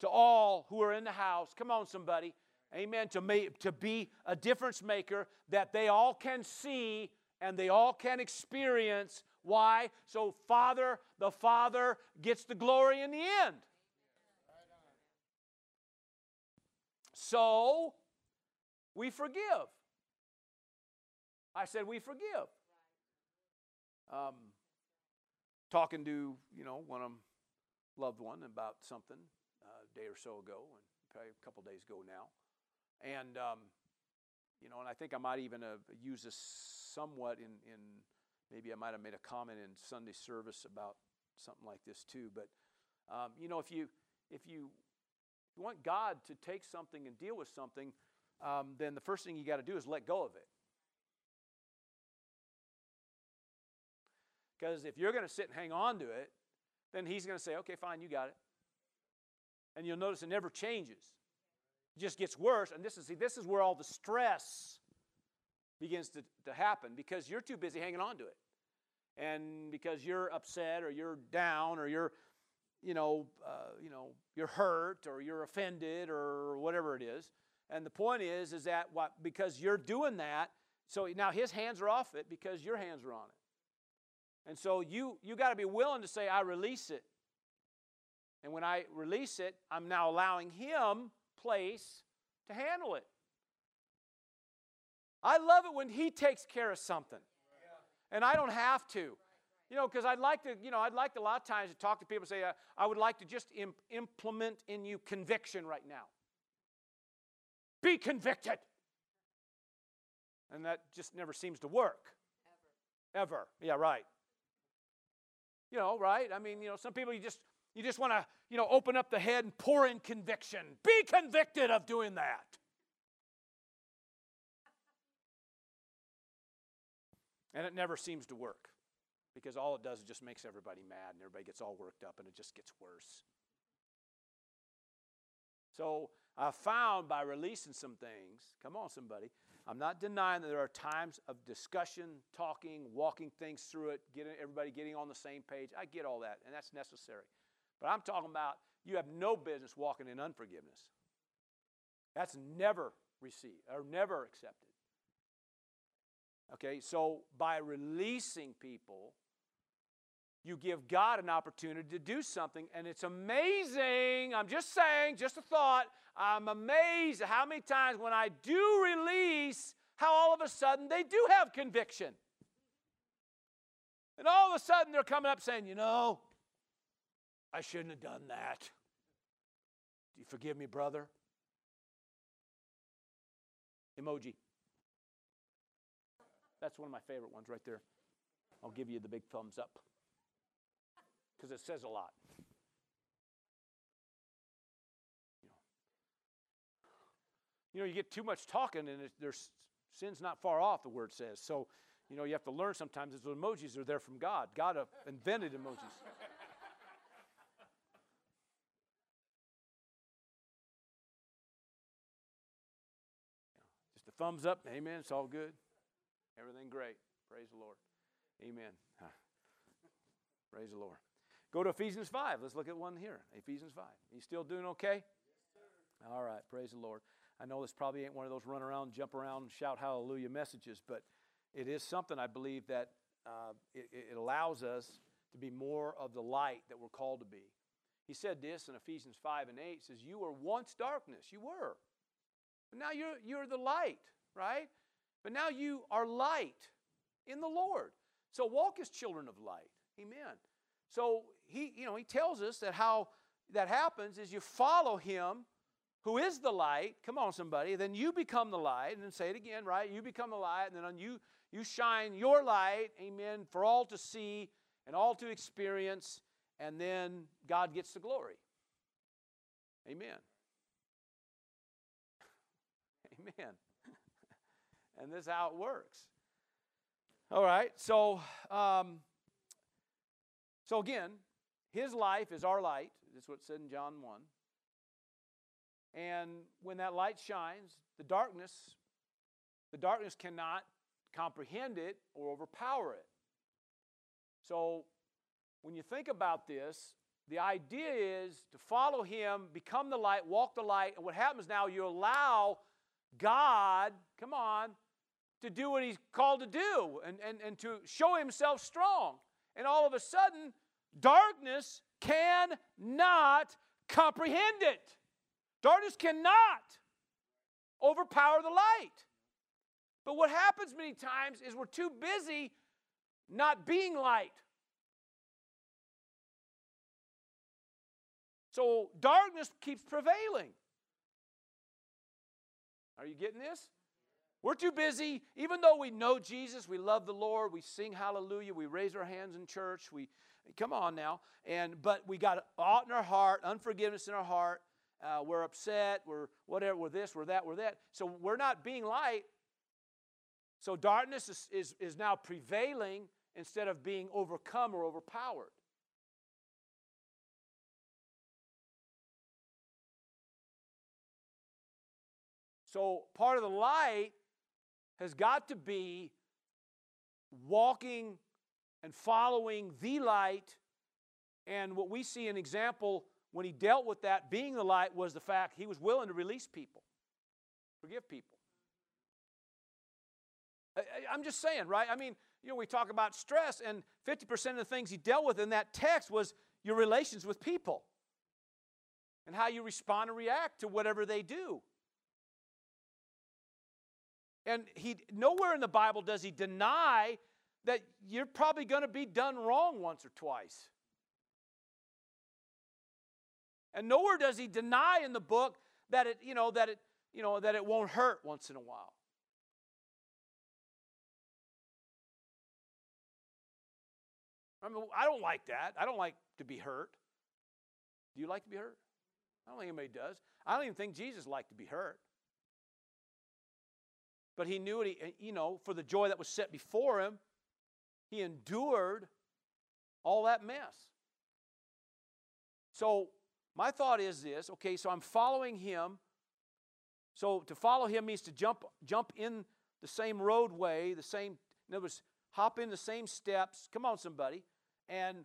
to all who are in the house. Come on, somebody. Amen. To, make, to be a difference maker that they all can see and they all can experience. Why? So, Father, the Father gets the glory in the end. So, we forgive. I said, we forgive. Um, talking to, you know, one of loved one about something uh, a day or so ago, and probably a couple days ago now. And, um, you know, and I think I might even have used this somewhat in, in maybe I might have made a comment in Sunday service about something like this too. But, um, you know, if you, if you you want God to take something and deal with something, um, then the first thing you got to do is let go of it. Because if you're going to sit and hang on to it, then He's going to say, okay, fine, you got it. And you'll notice it never changes. It just gets worse. And this is, see, this is where all the stress begins to, to happen because you're too busy hanging on to it. And because you're upset or you're down or you're you know, uh, you know, you're hurt or you're offended or whatever it is. And the point is, is that what because you're doing that, so now his hands are off it because your hands are on it. And so you you got to be willing to say, I release it. And when I release it, I'm now allowing him place to handle it. I love it when he takes care of something. And I don't have to. You know, because I'd like to, you know, I'd like to, a lot of times to talk to people and say, uh, I would like to just imp- implement in you conviction right now. Be convicted. And that just never seems to work. Ever. Ever. Yeah, right. You know, right? I mean, you know, some people you just you just want to, you know, open up the head and pour in conviction. Be convicted of doing that. And it never seems to work because all it does is just makes everybody mad and everybody gets all worked up and it just gets worse. So I found by releasing some things, come on, somebody, I'm not denying that there are times of discussion, talking, walking things through it, getting everybody getting on the same page. I get all that, and that's necessary. But I'm talking about you have no business walking in unforgiveness. That's never received or never accepted. Okay, so by releasing people, you give God an opportunity to do something. And it's amazing. I'm just saying, just a thought. I'm amazed at how many times when I do release, how all of a sudden they do have conviction. And all of a sudden they're coming up saying, you know, I shouldn't have done that. Do you forgive me, brother? Emoji. That's one of my favorite ones right there. I'll give you the big thumbs up because it says a lot. You know, you get too much talking and there's sin's not far off, the word says. So, you know, you have to learn sometimes that emojis are there from God. God uh, invented emojis. Just a thumbs up. Amen. It's all good. Everything great. Praise the Lord. Amen. Praise the Lord. Go to Ephesians 5. Let's look at one here. Ephesians 5. You still doing okay? Yes, all right. Praise the Lord. I know this probably ain't one of those run around, jump around, shout hallelujah messages, but it is something I believe that uh, it, it allows us to be more of the light that we're called to be. He said this in Ephesians 5 and 8 says, You were once darkness. You were. But now you're, you're the light, right? But now you are light in the Lord. So walk as children of light. Amen. So he, you know, he tells us that how that happens is you follow him who is the light, come on, somebody, then you become the light, and then say it again, right? You become the light, and then on you, you shine your light, amen, for all to see and all to experience, and then God gets the glory. Amen. Amen. and this is how it works. All right, so um, so again, his life is our light. That's what it said in John 1. And when that light shines, the darkness, the darkness cannot comprehend it or overpower it. So when you think about this, the idea is to follow him, become the light, walk the light, and what happens now, you allow God, come on, to do what he's called to do and, and, and to show himself strong. And all of a sudden, darkness cannot comprehend it. Darkness cannot overpower the light. But what happens many times is we're too busy not being light. So darkness keeps prevailing. Are you getting this? We're too busy, even though we know Jesus, we love the Lord, we sing hallelujah, we raise our hands in church, we come on now, and but we got aught in our heart, unforgiveness in our heart, uh, we're upset, we're whatever, we're this, we're that, we're that. So we're not being light. So darkness is, is, is now prevailing instead of being overcome or overpowered. So part of the light has got to be walking and following the light. And what we see an example when he dealt with that, being the light, was the fact he was willing to release people, forgive people. I'm just saying, right? I mean, you know, we talk about stress, and 50% of the things he dealt with in that text was your relations with people and how you respond and react to whatever they do. And he nowhere in the Bible does he deny that you're probably going to be done wrong once or twice. And nowhere does he deny in the book that it, you know, that it, you know, that it won't hurt once in a while. I mean, I don't like that. I don't like to be hurt. Do you like to be hurt? I don't think anybody does. I don't even think Jesus liked to be hurt. But he knew it, you know, for the joy that was set before him, he endured all that mess. So my thought is this okay, so I'm following him. So to follow him means to jump, jump in the same roadway, the same, in other words, hop in the same steps. Come on, somebody. And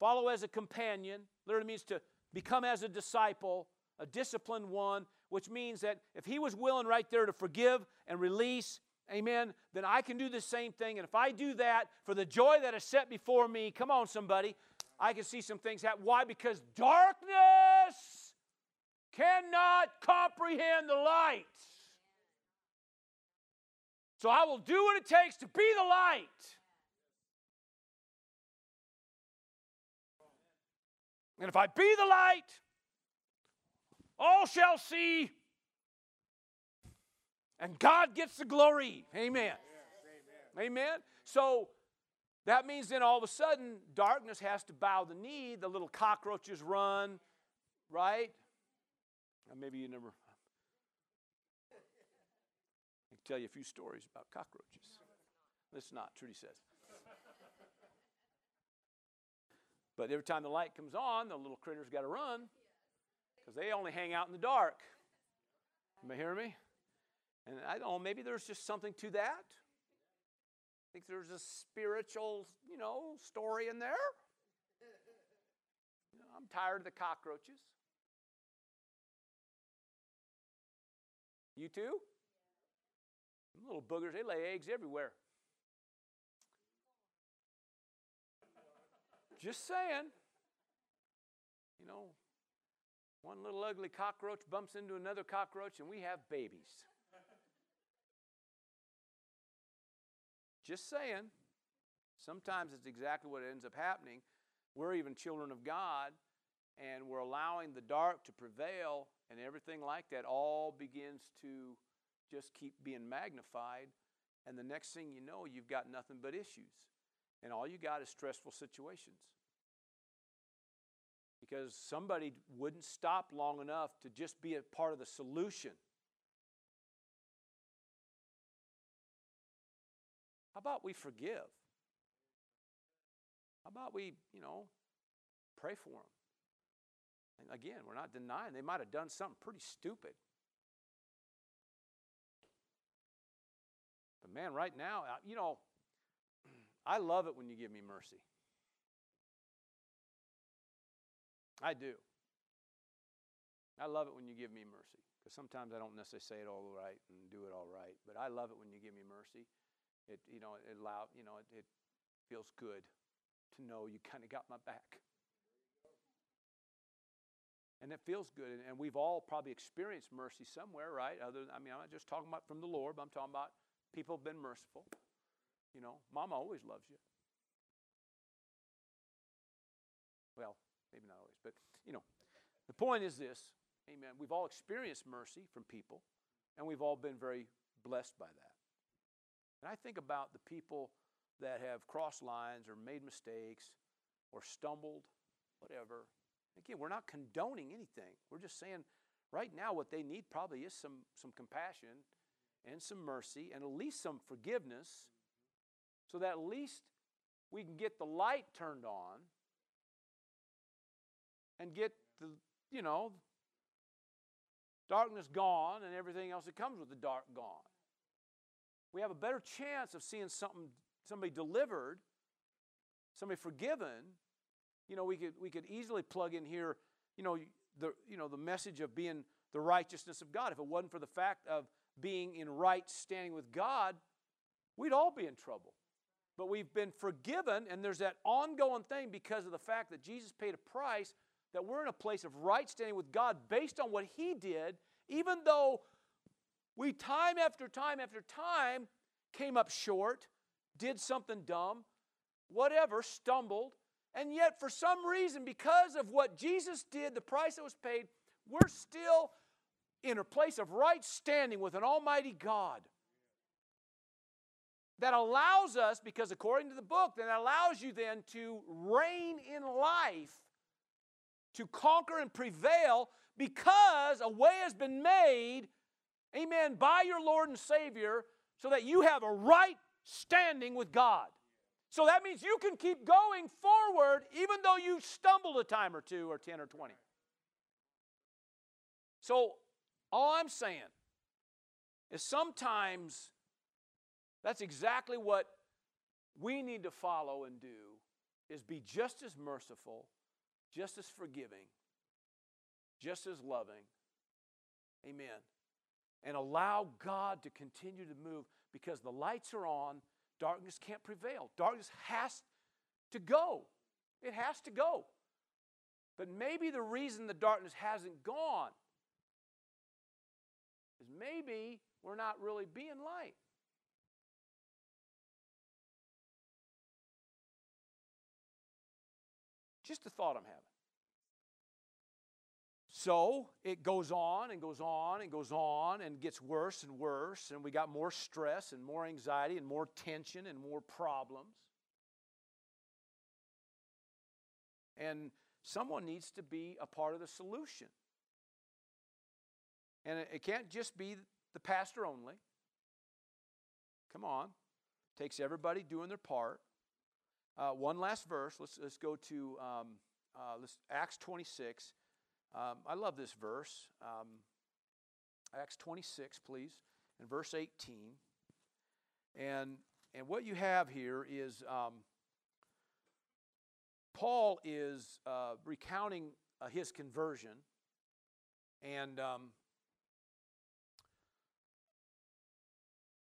follow as a companion. Literally means to become as a disciple, a disciplined one, which means that if he was willing right there to forgive and release, amen, then I can do the same thing. And if I do that for the joy that is set before me, come on, somebody, I can see some things happen. Why? Because darkness cannot comprehend the light. So I will do what it takes to be the light. And if I be the light, all shall see, and God gets the glory. Amen. Amen. So that means then all of a sudden darkness has to bow the knee. The little cockroaches run, right? maybe you never. I can tell you a few stories about cockroaches. It's not, Trudy says. But every time the light comes on, the little critters got to run because they only hang out in the dark. You hear me? And I don't know, maybe there's just something to that. I think there's a spiritual, you know, story in there. You know, I'm tired of the cockroaches. You too? Little boogers, they lay eggs everywhere. Just saying. You know, one little ugly cockroach bumps into another cockroach and we have babies. Just saying. Sometimes it's exactly what ends up happening. We're even children of God, and we're allowing the dark to prevail, and everything like that all begins to just keep being magnified. And the next thing you know, you've got nothing but issues. And all you got is stressful situations. Because somebody wouldn't stop long enough to just be a part of the solution. How about we forgive? How about we, you know, pray for them? And again, we're not denying they might have done something pretty stupid. But man, right now, you know, I love it when you give me mercy. I do. I love it when you give me mercy because sometimes I don't necessarily say it all right and do it all right, but I love it when you give me mercy. It you know it allow you know it, it feels good to know you kind of got my back. And it feels good. And we've all probably experienced mercy somewhere, right? Other I mean, I'm not just talking about from the Lord, but I'm talking about people have been merciful. You know, mama always loves you. Well, maybe not always, but you know, the point is this amen. We've all experienced mercy from people, and we've all been very blessed by that. And I think about the people that have crossed lines or made mistakes or stumbled, whatever. Again, we're not condoning anything. We're just saying right now what they need probably is some, some compassion and some mercy and at least some forgiveness so that at least we can get the light turned on and get the, you know, darkness gone and everything else that comes with the dark gone. We have a better chance of seeing something, somebody delivered, somebody forgiven. You know, we could we could easily plug in here, you know, the you know the message of being the righteousness of God. If it wasn't for the fact of being in right standing with God, we'd all be in trouble. But we've been forgiven, and there's that ongoing thing because of the fact that Jesus paid a price that we're in a place of right standing with God based on what He did, even though we time after time after time came up short, did something dumb, whatever, stumbled, and yet for some reason, because of what Jesus did, the price that was paid, we're still in a place of right standing with an Almighty God that allows us, because according to the book, that allows you then to reign in life, to conquer and prevail, because a way has been made, amen, by your Lord and Savior, so that you have a right standing with God. So that means you can keep going forward even though you stumbled a time or two or 10 or 20. So all I'm saying is sometimes that's exactly what we need to follow and do is be just as merciful, just as forgiving, just as loving. Amen. And allow God to continue to move because the lights are on, darkness can't prevail. Darkness has to go. It has to go. But maybe the reason the darkness hasn't gone is maybe we're not really being light. Just a thought I'm having. So it goes on and goes on and goes on and gets worse and worse, and we got more stress and more anxiety and more tension and more problems. And someone needs to be a part of the solution. And it can't just be the pastor only. Come on. It takes everybody doing their part. Uh, one last verse. Let's, let's go to um, uh, let's, Acts 26. Um, I love this verse. Um, Acts 26, please, and verse 18. And, and what you have here is um, Paul is uh, recounting uh, his conversion. And um,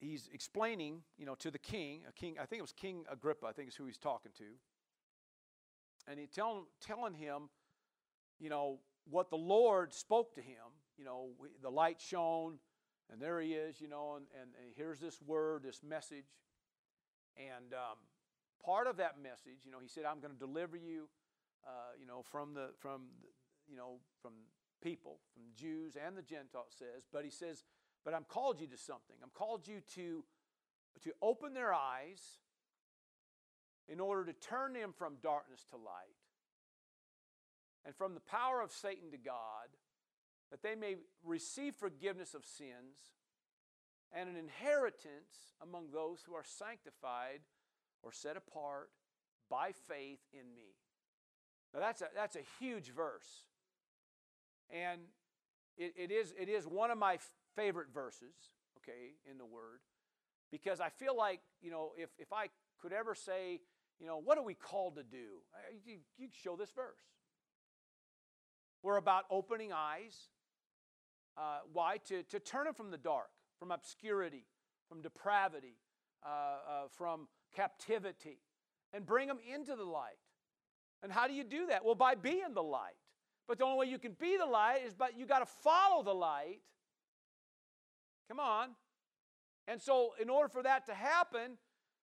he's explaining, you know, to the king, a king, I think it was King Agrippa, I think is who he's talking to. And he's telling, telling him, you know, what the Lord spoke to him. You know, the light shone, and there he is, you know, and, and, and here's this word, this message. And um, part of that message, you know, he said, I'm going to deliver you, uh, you know, from the, from, the, you know, from people, from Jews and the Gentiles, says. But he says, but I'm called you to something. I'm called you to, to open their eyes in order to turn them from darkness to light and from the power of Satan to God, that they may receive forgiveness of sins and an inheritance among those who are sanctified or set apart by faith in me. Now that's a, that's a huge verse. And it, it, is, it is one of my favorite verses, okay, in the Word. Because I feel like, you know, if, if I could ever say, you know, what are we called to do? You, you show this verse. We're about opening eyes. Uh, why? To, to turn them from the dark, from obscurity, from depravity, uh, uh, from captivity, and bring them into the light. And how do you do that? Well, by being the light. But the only way you can be the light is but you got to follow the light. Come on. And so, in order for that to happen,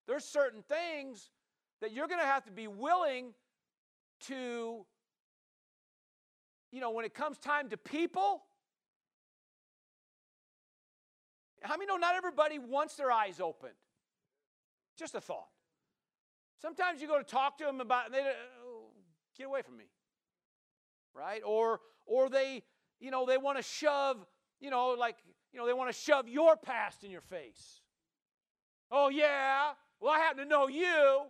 there's certain things that you're going to have to be willing to you know, when it comes time to people, how many know not everybody wants their eyes opened? Just a thought. Sometimes you go to talk to them about, they oh, get away from me, right? Or or they, you know, they want to shove, you know, like you know, they want to shove your past in your face. Oh yeah, well I happen to know you.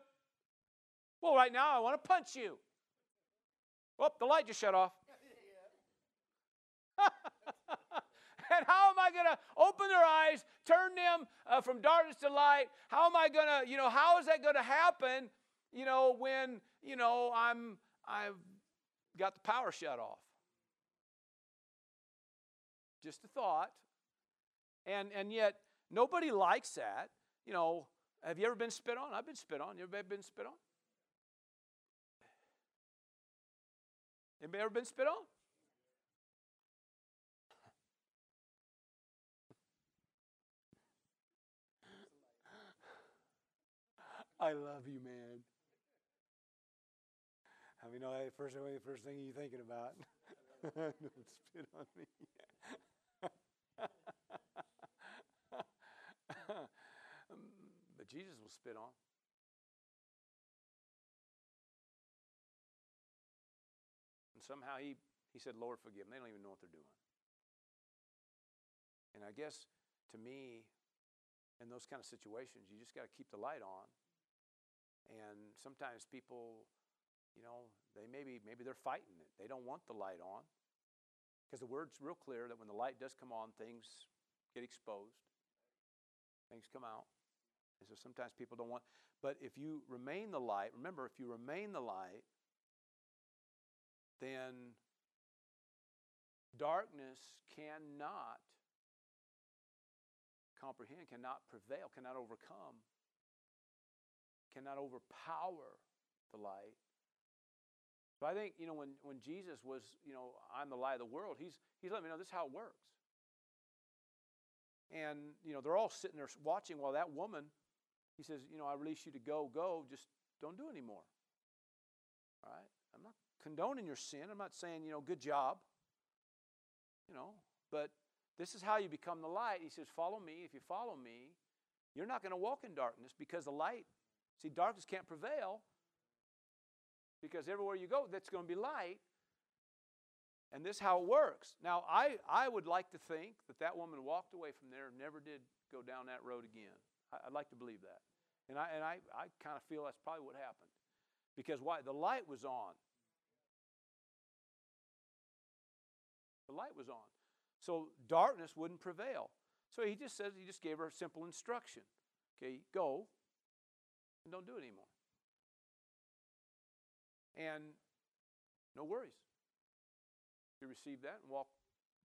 Well, right now I want to punch you. Oh, the light just shut off. and how am I going to open their eyes, turn them uh, from darkness to light? How am I going to, you know, how is that going to happen, you know, when, you know, I'm, I've got the power shut off? Just a thought. And, and yet, nobody likes that. You know, have you ever been spit on? I've been spit on. You ever been spit on? Anybody ever been spit on? I love you, man. I mean, no, first, first thing you're thinking about? Don't spit on me. but Jesus will spit on. And somehow he, he said, Lord, forgive them. They don't even know what they're doing. And I guess to me, in those kind of situations, you just got to keep the light on and sometimes people, you know, they maybe maybe they're fighting it. They don't want the light on. Because the word's real clear that when the light does come on, things get exposed. Things come out. And so sometimes people don't want but if you remain the light, remember if you remain the light, then darkness cannot comprehend, cannot prevail, cannot overcome cannot overpower the light. So I think, you know, when, when Jesus was, you know, I'm the light of the world, he's, he's letting me know this is how it works. And, you know, they're all sitting there watching while that woman, he says, you know, I release you to go, go, just don't do anymore. All right? I'm not condoning your sin. I'm not saying, you know, good job. you know, but this is how you become the light. He says, Follow me. If you follow me, you're not going to walk in darkness because the light, see, darkness can't prevail because everywhere you go, that's going to be light. And this is how it works. Now, I, I would like to think that that woman walked away from there and never did go down that road again. I, would like to believe that. And I, and I, I kind of feel that's probably what happened. Because why? The light was on. The light was on. So darkness wouldn't prevail. So he just says, he just gave her a simple instruction. Okay, go and don't do it anymore. And no worries. You received that and walked,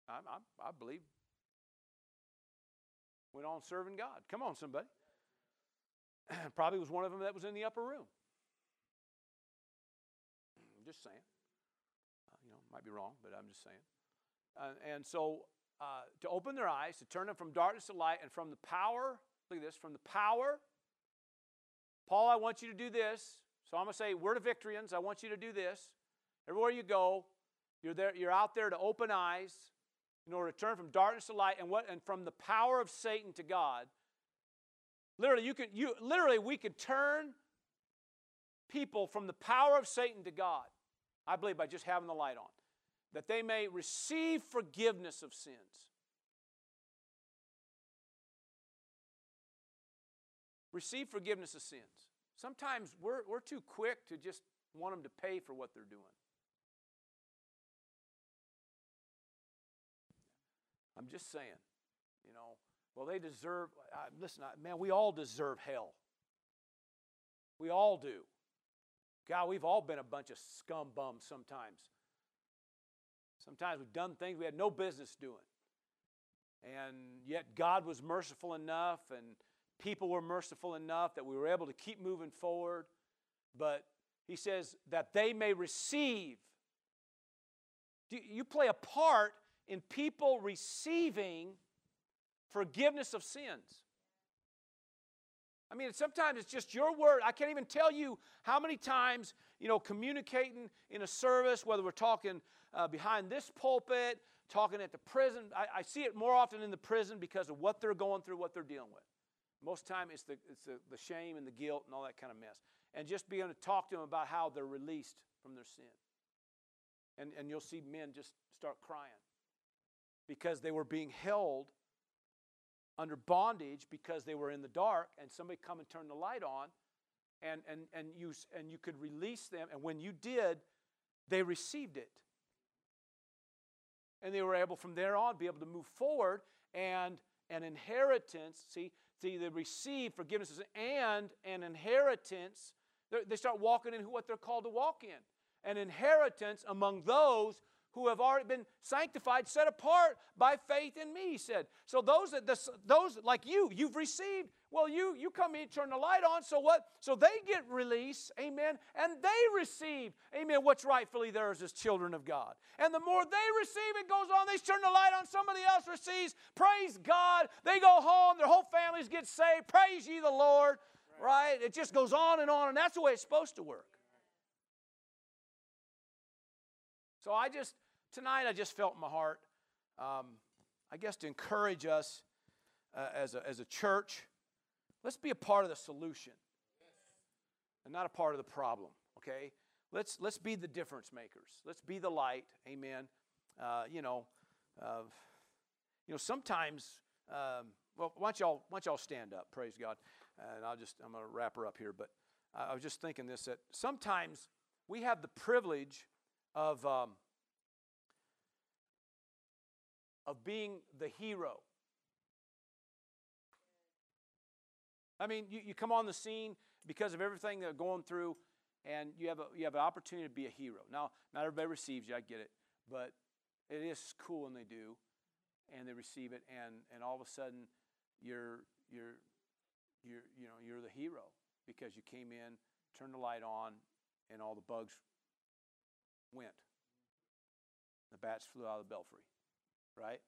I, I, I believe, went on serving God. Come on, somebody. Probably was one of them that was in the upper room. I'm just saying. Uh, you know, might be wrong, but I'm just saying. Uh, and so uh, to open their eyes, to turn them from darkness to light, and from the power, look at this, from the power. Paul, I want you to do this. So I'm going to say, word of victorians, I want you to do this. Everywhere you go, you're, there, you're out there to open eyes in order to turn from darkness to light and, what, and from the power of Satan to God. Literally, you can, you, literally, we could turn people from the power of Satan to God, I believe, by just having the light on, that they may receive forgiveness of sins. Receive forgiveness of sins. Sometimes we're, we're too quick to just want them to pay for what they're doing. I'm just saying, you know, well, they deserve, uh, listen, man, we all deserve hell. We all do. God, we've all been a bunch of scum bums sometimes. Sometimes we've done things we had no business doing. And yet God was merciful enough and people were merciful enough that we were able to keep moving forward. But he says that they may receive. You play a part in people receiving forgiveness of sins. I mean, sometimes it's just your word. I can't even tell you how many times, you know, communicating in a service, whether we're talking uh, behind this pulpit, talking at the prison. I, I, see it more often in the prison because of what they're going through, what they're dealing with. Most time it's the, it's the, the shame and the guilt and all that kind of mess. And just being able to talk to them about how they're released from their sin. And, and you'll see men just start crying because they were being held under bondage because they were in the dark and somebody come and turn the light on and, and, and, you, and you could release them and when you did they received it and they were able from there on be able to move forward and an inheritance see see they receive forgiveness and an inheritance they start walking in what they're called to walk in. An inheritance among those who have already been sanctified, set apart by faith in me, he said. So those that those like you, you've received, well, you you come in, turn the light on, so what? So they get release, amen, and they receive, amen, what's rightfully theirs as children of God. And the more they receive, it goes on, they turn the light on, somebody else receives, praise God, they go home, their whole families get saved, praise ye the Lord, right? right? It just goes on and on, and that's the way it's supposed to work. So I just tonight I just felt in my heart, um, I guess, to encourage us uh, as, a, as a church. Let's be a part of the solution and not a part of the problem, okay? Let's, let's be the difference makers. Let's be the light, amen. Uh, you know, uh, you know, sometimes, um, well, why don't, y'all, why don't y'all stand up, praise God. And I'll just, I'm going to wrap her up here, but I was just thinking this that sometimes we have the privilege of um, of being the hero. I mean, you, you come on the scene because of everything they're going through, and you have, a, you have an opportunity to be a hero. Now, not everybody receives you, I get it, but it is cool when they do, and they receive it, and, and all of a sudden, you're, you're, you're, you know, you're the hero because you came in, turned the light on, and all the bugs went. The bats flew out of the belfry right?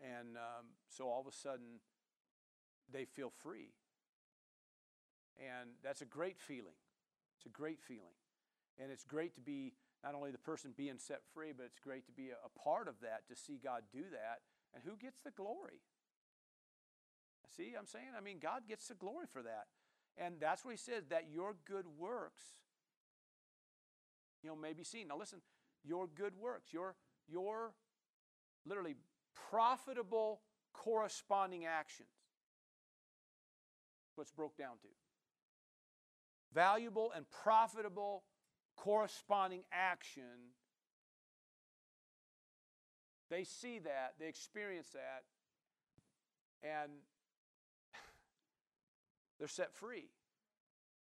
And um, so all of a sudden, they feel free. And that's a great feeling. It's a great feeling. And it's great to be not only the person being set free, but it's great to be a, a part of that, to see God do that. And who gets the glory? See, I'm saying, I mean, God gets the glory for that. And that's what he says, that your good works, you know, may be seen. Now listen, your good works, your, your literally profitable corresponding actions. What's broke down to. Valuable and profitable corresponding action. They see that, they experience that, and they're set free.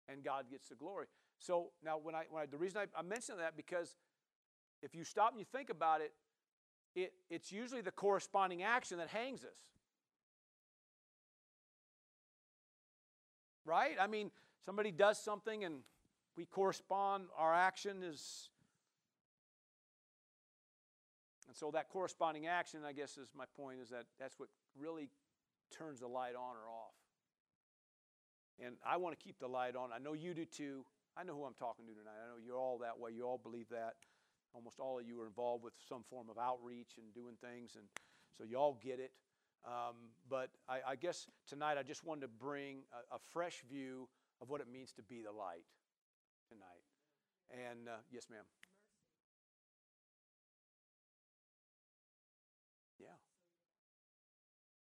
And God gets the glory. So now, when I, when I the reason I, I mention that because if you stop and you think about it, it, it's usually the corresponding action that hangs us. Right? I mean, somebody does something and we correspond, our action is. And so that corresponding action, I guess, is my point, is that that's what really turns the light on or off. And I want to keep the light on. I know you do too. I know who I'm talking to tonight. I know you're all that way. You all believe that. Almost all of you are involved with some form of outreach and doing things, and so you all get it. Um, but I, I, guess tonight I just wanted to bring a, a, fresh view of what it means to be the light tonight. And uh, yes, ma'am. Yeah.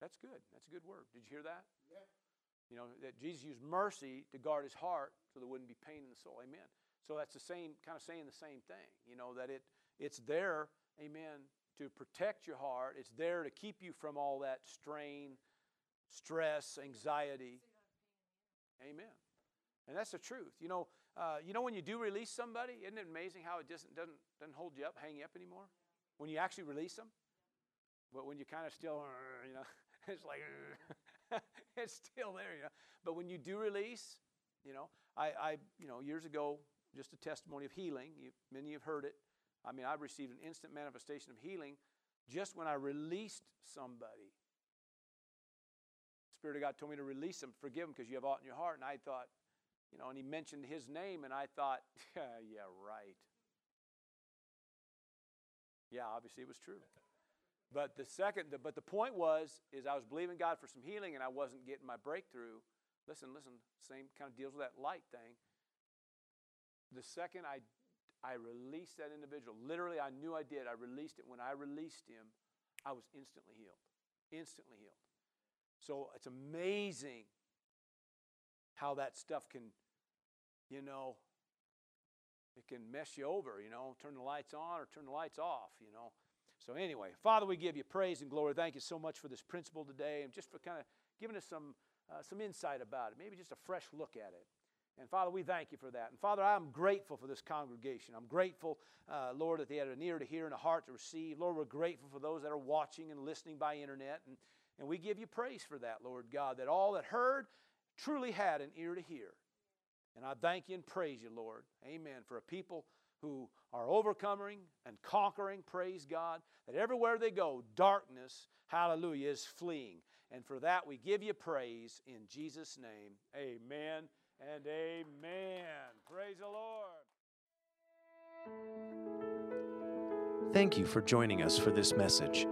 That's good. That's a good word. Did you hear that? Yeah. You know, that Jesus used mercy to guard his heart so there wouldn't be pain in the soul. Amen. So that's the same kind of saying the same thing. You know, that it it's there, amen, to protect your heart. It's there to keep you from all that strain, stress, anxiety. Amen. And that's the truth. You know, uh, you know when you do release somebody, isn't it amazing how it just doesn't doesn't hold you up, hang you up anymore? When you actually release them, but when you kind of still, you know, it's like it's still there, you know. But when you do release, you know, I, I you know, years ago, just a testimony of healing. You, many have heard it. I mean, I received an instant manifestation of healing just when I released somebody. The Spirit of God told me to release them, forgive them because you have aught in your heart. And I thought, you know, and he mentioned his name, and I thought, yeah, yeah, right. Yeah, obviously it was true. But the second, but the point was, is I was believing God for some healing, and I wasn't getting my breakthrough. Listen, listen, same kind of deals with that light thing. The second I I released that individual, literally I knew I did. I released it. When I released him, I was instantly healed. Instantly healed. So it's amazing how that stuff can, you know, it can mess you over, you know, turn the lights on or turn the lights off, you know. So, anyway, Father, we give you praise and glory. Thank you so much for this principle today and just for kind of giving us some, uh, some insight about it, maybe just a fresh look at it. And Father, we thank you for that. And Father, I'm grateful for this congregation. I'm grateful, uh, Lord, that they had an ear to hear and a heart to receive. Lord, we're grateful for those that are watching and listening by internet. And, and we give you praise for that, Lord God, that all that heard truly had an ear to hear. And I thank you and praise you, Lord. Amen. For a people who are overcoming and conquering, praise God, that everywhere they go, darkness, hallelujah, is fleeing. And for that, we give you praise in Jesus' name. Amen and amen. Praise the Lord. Thank you for joining us for this message.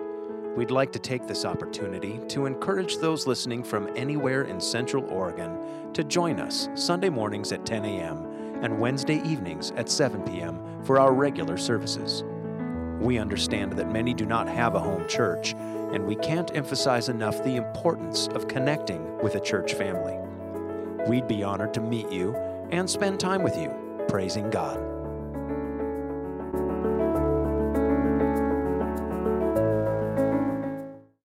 We'd like to take this opportunity to encourage those listening from anywhere in Central Oregon to join us Sunday mornings at 10 a.m. and Wednesday evenings at 7 p.m. for our regular services. We understand that many do not have a home church, and we can't emphasize enough the importance of connecting with a church family. We'd be honored to meet you and spend time with you, praising God.